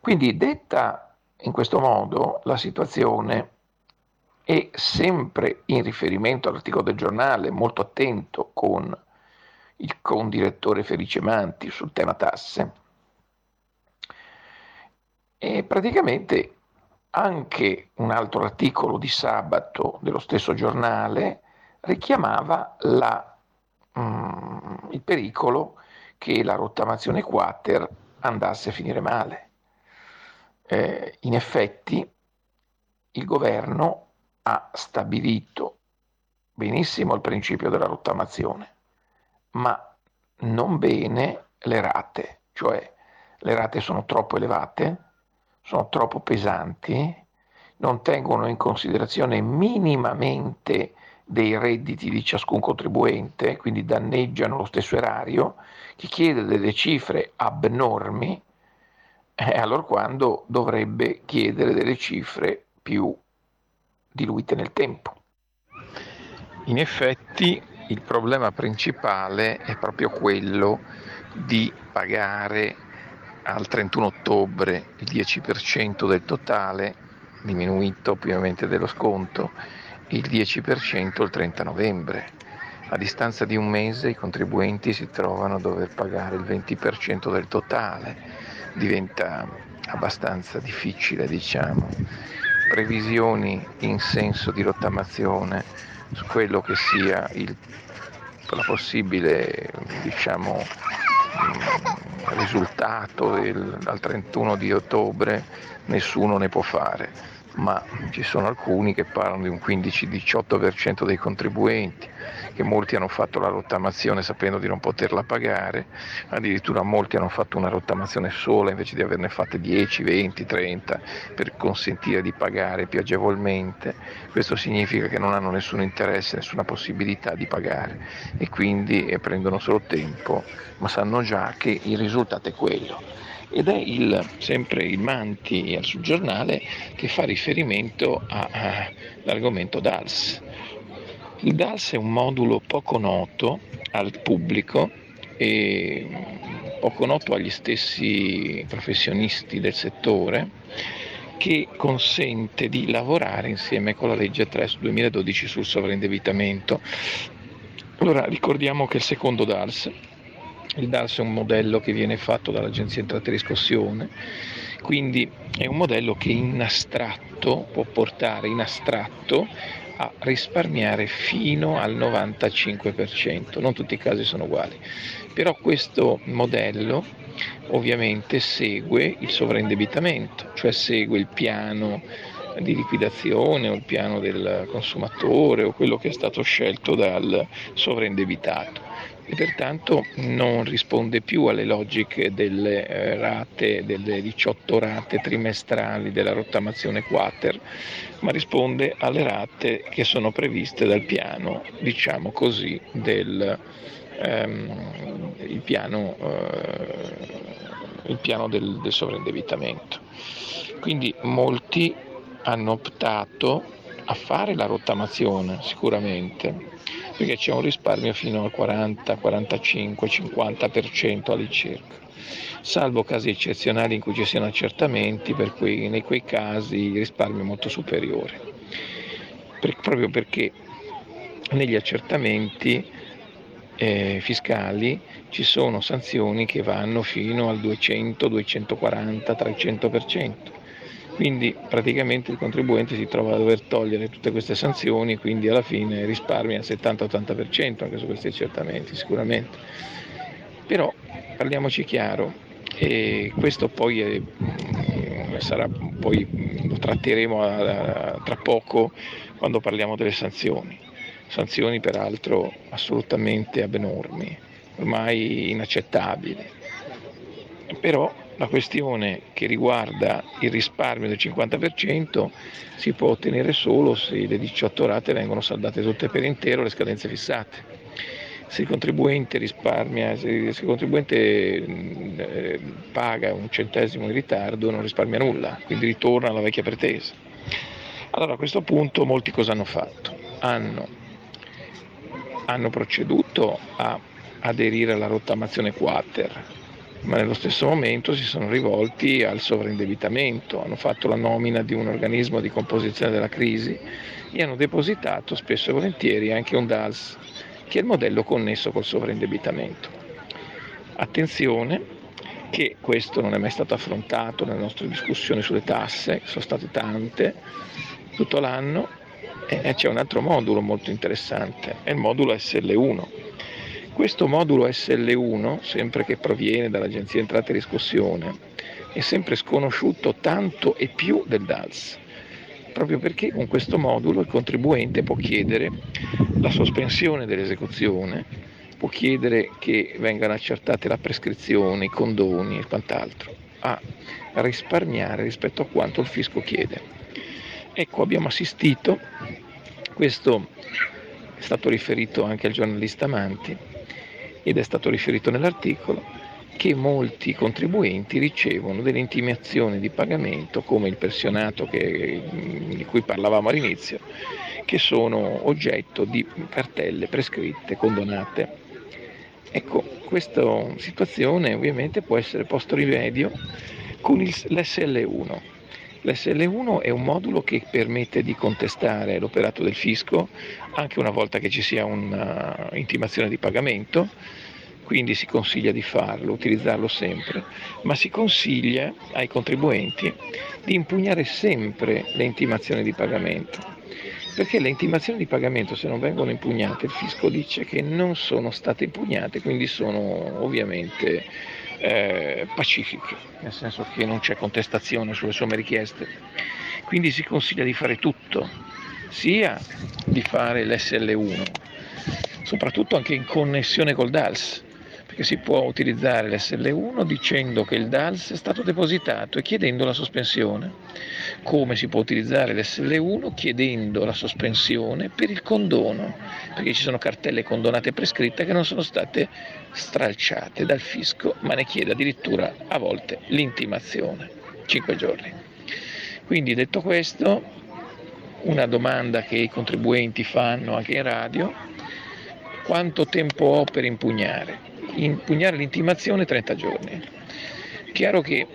Quindi detta in questo modo la situazione è sempre in riferimento all'articolo del giornale, molto attento con il condirettore Felice Manti sul tema tasse. E praticamente anche un altro articolo di sabato dello stesso giornale richiamava la, mm, il pericolo che la rottamazione quater andasse a finire male. Eh, in effetti il governo ha stabilito benissimo il principio della rottamazione, ma non bene le rate, cioè le rate sono troppo elevate, sono troppo pesanti, non tengono in considerazione minimamente dei redditi di ciascun contribuente, quindi danneggiano lo stesso erario, che chiede delle cifre abnormi, eh, allora quando dovrebbe chiedere delle cifre più diluite nel tempo. In effetti il problema principale è proprio quello di pagare al 31 ottobre il 10% del totale, diminuito ovviamente dello sconto, il 10% il 30 novembre. A distanza di un mese i contribuenti si trovano a dover pagare il 20% del totale, diventa abbastanza difficile diciamo. Previsioni in senso di rottamazione su quello che sia il, la possibile diciamo, mh, risultato del, dal 31 di ottobre nessuno ne può fare ma ci sono alcuni che parlano di un 15-18% dei contribuenti, che molti hanno fatto la rottamazione sapendo di non poterla pagare, addirittura molti hanno fatto una rottamazione sola invece di averne fatte 10, 20, 30 per consentire di pagare più agevolmente. Questo significa che non hanno nessun interesse, nessuna possibilità di pagare e quindi eh, prendono solo tempo, ma sanno già che il risultato è quello ed è il, sempre il Manti sul giornale che fa riferimento all'argomento DALS. Il DALS è un modulo poco noto al pubblico e poco noto agli stessi professionisti del settore che consente di lavorare insieme con la legge 3 2012 sul sovraindebitamento. Allora ricordiamo che il secondo DALS il DARS è un modello che viene fatto dall'Agenzia Entrate e Riscossione, quindi è un modello che in astratto può portare in astratto a risparmiare fino al 95%, non tutti i casi sono uguali, però questo modello ovviamente segue il sovraindebitamento, cioè segue il piano di liquidazione o il piano del consumatore o quello che è stato scelto dal sovraindebitato e pertanto non risponde più alle logiche delle eh, rate, delle 18 rate trimestrali della rottamazione quater, ma risponde alle rate che sono previste dal piano, diciamo così, del ehm, il piano, eh, il piano del, del sovraindebitamento. Quindi molti hanno optato a fare la rottamazione sicuramente, perché c'è un risparmio fino al 40, 45, 50% all'incirca, salvo casi eccezionali in cui ci siano accertamenti, per cui in quei casi il risparmio è molto superiore, per, proprio perché negli accertamenti eh, fiscali ci sono sanzioni che vanno fino al 200, 240, 300%. Quindi praticamente il contribuente si trova a dover togliere tutte queste sanzioni, quindi alla fine risparmia il 70-80% anche su questi accertamenti sicuramente. Però parliamoci chiaro, e questo poi, è, sarà, poi lo tratteremo a, a, tra poco quando parliamo delle sanzioni. Sanzioni peraltro assolutamente abnormi, ormai inaccettabili. Però la questione che riguarda il risparmio del 50% si può ottenere solo se le 18 rate vengono saldate tutte per intero le scadenze fissate. Se il contribuente risparmia, se il contribuente eh, paga un centesimo in ritardo non risparmia nulla, quindi ritorna alla vecchia pretesa. Allora a questo punto molti cosa hanno fatto? Hanno hanno proceduto a aderire alla rottamazione quater, ma nello stesso momento si sono rivolti al sovraindebitamento, hanno fatto la nomina di un organismo di composizione della crisi e hanno depositato spesso e volentieri anche un DALS, che è il modello connesso col sovraindebitamento. Attenzione che questo non è mai stato affrontato nelle nostre discussioni sulle tasse, sono state tante tutto l'anno, e c'è un altro modulo molto interessante, è il modulo SL1. Questo modulo SL1, sempre che proviene dall'Agenzia Entrate e Riscossione, è sempre sconosciuto tanto e più del DALS, proprio perché con questo modulo il contribuente può chiedere la sospensione dell'esecuzione, può chiedere che vengano accertate la prescrizione, i condoni e quant'altro, a risparmiare rispetto a quanto il fisco chiede. Ecco, abbiamo assistito, questo è stato riferito anche al giornalista Manti ed è stato riferito nell'articolo, che molti contribuenti ricevono delle intimazioni di pagamento, come il pensionato che, di cui parlavamo all'inizio, che sono oggetto di cartelle prescritte, condonate. Ecco, questa situazione ovviamente può essere posto rimedio con il, l'SL1. L'SL1 è un modulo che permette di contestare l'operato del fisco anche una volta che ci sia un'intimazione di pagamento, quindi si consiglia di farlo, utilizzarlo sempre, ma si consiglia ai contribuenti di impugnare sempre le intimazioni di pagamento, perché le intimazioni di pagamento se non vengono impugnate il fisco dice che non sono state impugnate, quindi sono ovviamente eh, pacifiche, nel senso che non c'è contestazione sulle somme richieste. Quindi si consiglia di fare tutto, sia di fare l'SL1, soprattutto anche in connessione col DALS, perché si può utilizzare l'SL1 dicendo che il DALS è stato depositato e chiedendo la sospensione, come si può utilizzare l'SL1 chiedendo la sospensione per il condono, perché ci sono cartelle condonate prescritte che non sono state stralciate dal fisco, ma ne chiede addirittura a volte l'intimazione, 5 giorni. Quindi detto questo, una domanda che i contribuenti fanno anche in radio, quanto tempo ho per impugnare? Impugnare l'intimazione 30 giorni. Chiaro che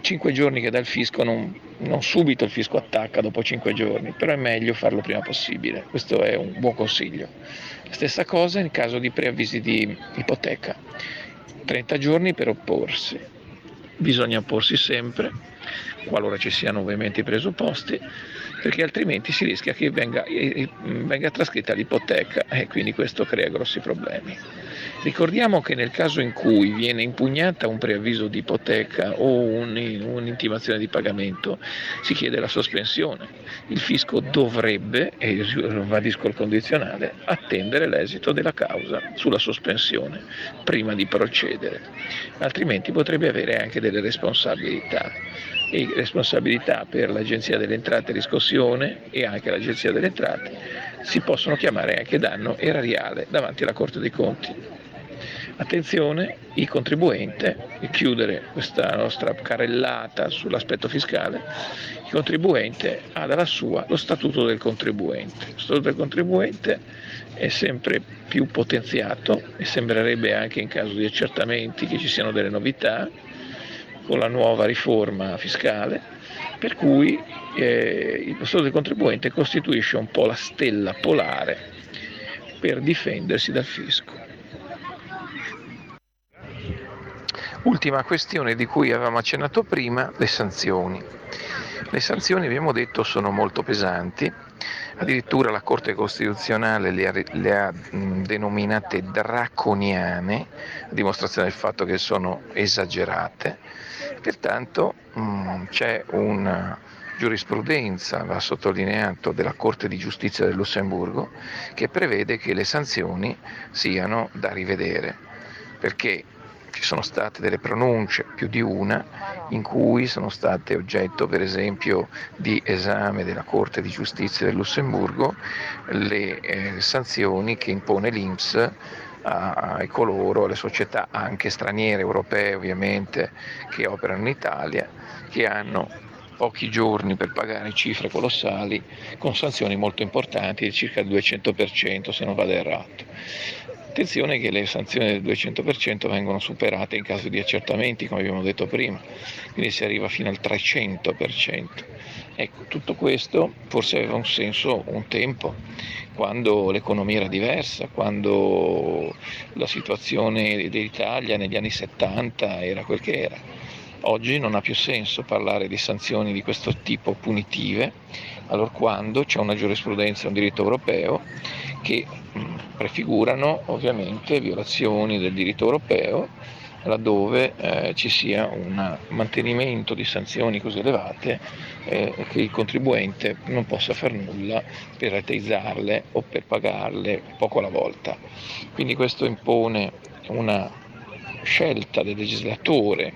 5 giorni che dà il fisco non, non subito il fisco attacca dopo 5 giorni, però è meglio farlo prima possibile, questo è un buon consiglio. Stessa cosa in caso di preavvisi di ipoteca, 30 giorni per opporsi, bisogna opporsi sempre, qualora ci siano ovviamente i presupposti, perché altrimenti si rischia che venga, eh, venga trascritta l'ipoteca e quindi questo crea grossi problemi. Ricordiamo che nel caso in cui viene impugnata un preavviso di ipoteca o un, un'intimazione di pagamento, si chiede la sospensione. Il fisco dovrebbe, e ribadisco il condizionale, attendere l'esito della causa sulla sospensione prima di procedere, altrimenti potrebbe avere anche delle responsabilità e responsabilità per l'Agenzia delle Entrate e Riscossione e anche l'Agenzia delle Entrate si possono chiamare anche danno erariale davanti alla Corte dei Conti. Attenzione, il contribuente, e chiudere questa nostra carrellata sull'aspetto fiscale, il contribuente ha dalla sua lo statuto del contribuente. Lo statuto del contribuente è sempre più potenziato e sembrerebbe anche in caso di accertamenti che ci siano delle novità con la nuova riforma fiscale, per cui eh, il statuto del contribuente costituisce un po' la stella polare per difendersi dal fisco. Ultima questione di cui avevamo accennato prima, le sanzioni. Le sanzioni abbiamo detto sono molto pesanti, addirittura la Corte Costituzionale le ha, le ha denominate draconiane, a dimostrazione del fatto che sono esagerate, pertanto mh, c'è una giurisprudenza, va sottolineato, della Corte di Giustizia del Lussemburgo che prevede che le sanzioni siano da rivedere, perché ci sono state delle pronunce, più di una, in cui sono state oggetto per esempio di esame della Corte di Giustizia del Lussemburgo le eh, sanzioni che impone l'Inps ai coloro, alle società anche straniere, europee ovviamente, che operano in Italia, che hanno pochi giorni per pagare cifre colossali con sanzioni molto importanti di circa il 200% se non vado errato. Attenzione che le sanzioni del 200% vengono superate in caso di accertamenti, come abbiamo detto prima, quindi si arriva fino al 300%. Ecco, tutto questo forse aveva un senso un tempo, quando l'economia era diversa, quando la situazione dell'Italia negli anni 70 era quel che era. Oggi non ha più senso parlare di sanzioni di questo tipo punitive, allorquando c'è una giurisprudenza un diritto europeo che mh, prefigurano ovviamente violazioni del diritto europeo laddove eh, ci sia un mantenimento di sanzioni così elevate eh, che il contribuente non possa far nulla per rateizzarle o per pagarle poco alla volta. Quindi questo impone una scelta del legislatore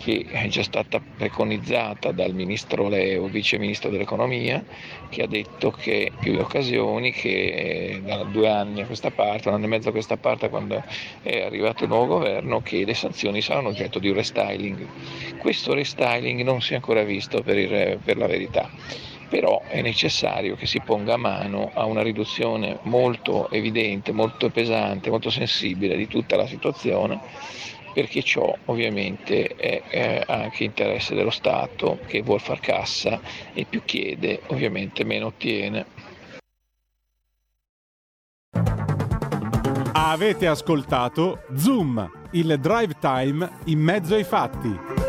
che è già stata preconizzata dal ministro Leo, vice ministro dell'economia, che ha detto che più occasioni che da due anni a questa parte, un anno e mezzo a questa parte, quando è arrivato il nuovo governo, che le sanzioni saranno oggetto di un restyling. Questo restyling non si è ancora visto per, il, per la verità però è necessario che si ponga mano a una riduzione molto evidente, molto pesante, molto sensibile di tutta la situazione perché ciò ovviamente è, è anche interesse dello Stato che vuol far cassa e più chiede ovviamente meno ottiene. Avete ascoltato Zoom, il drive time in mezzo ai fatti.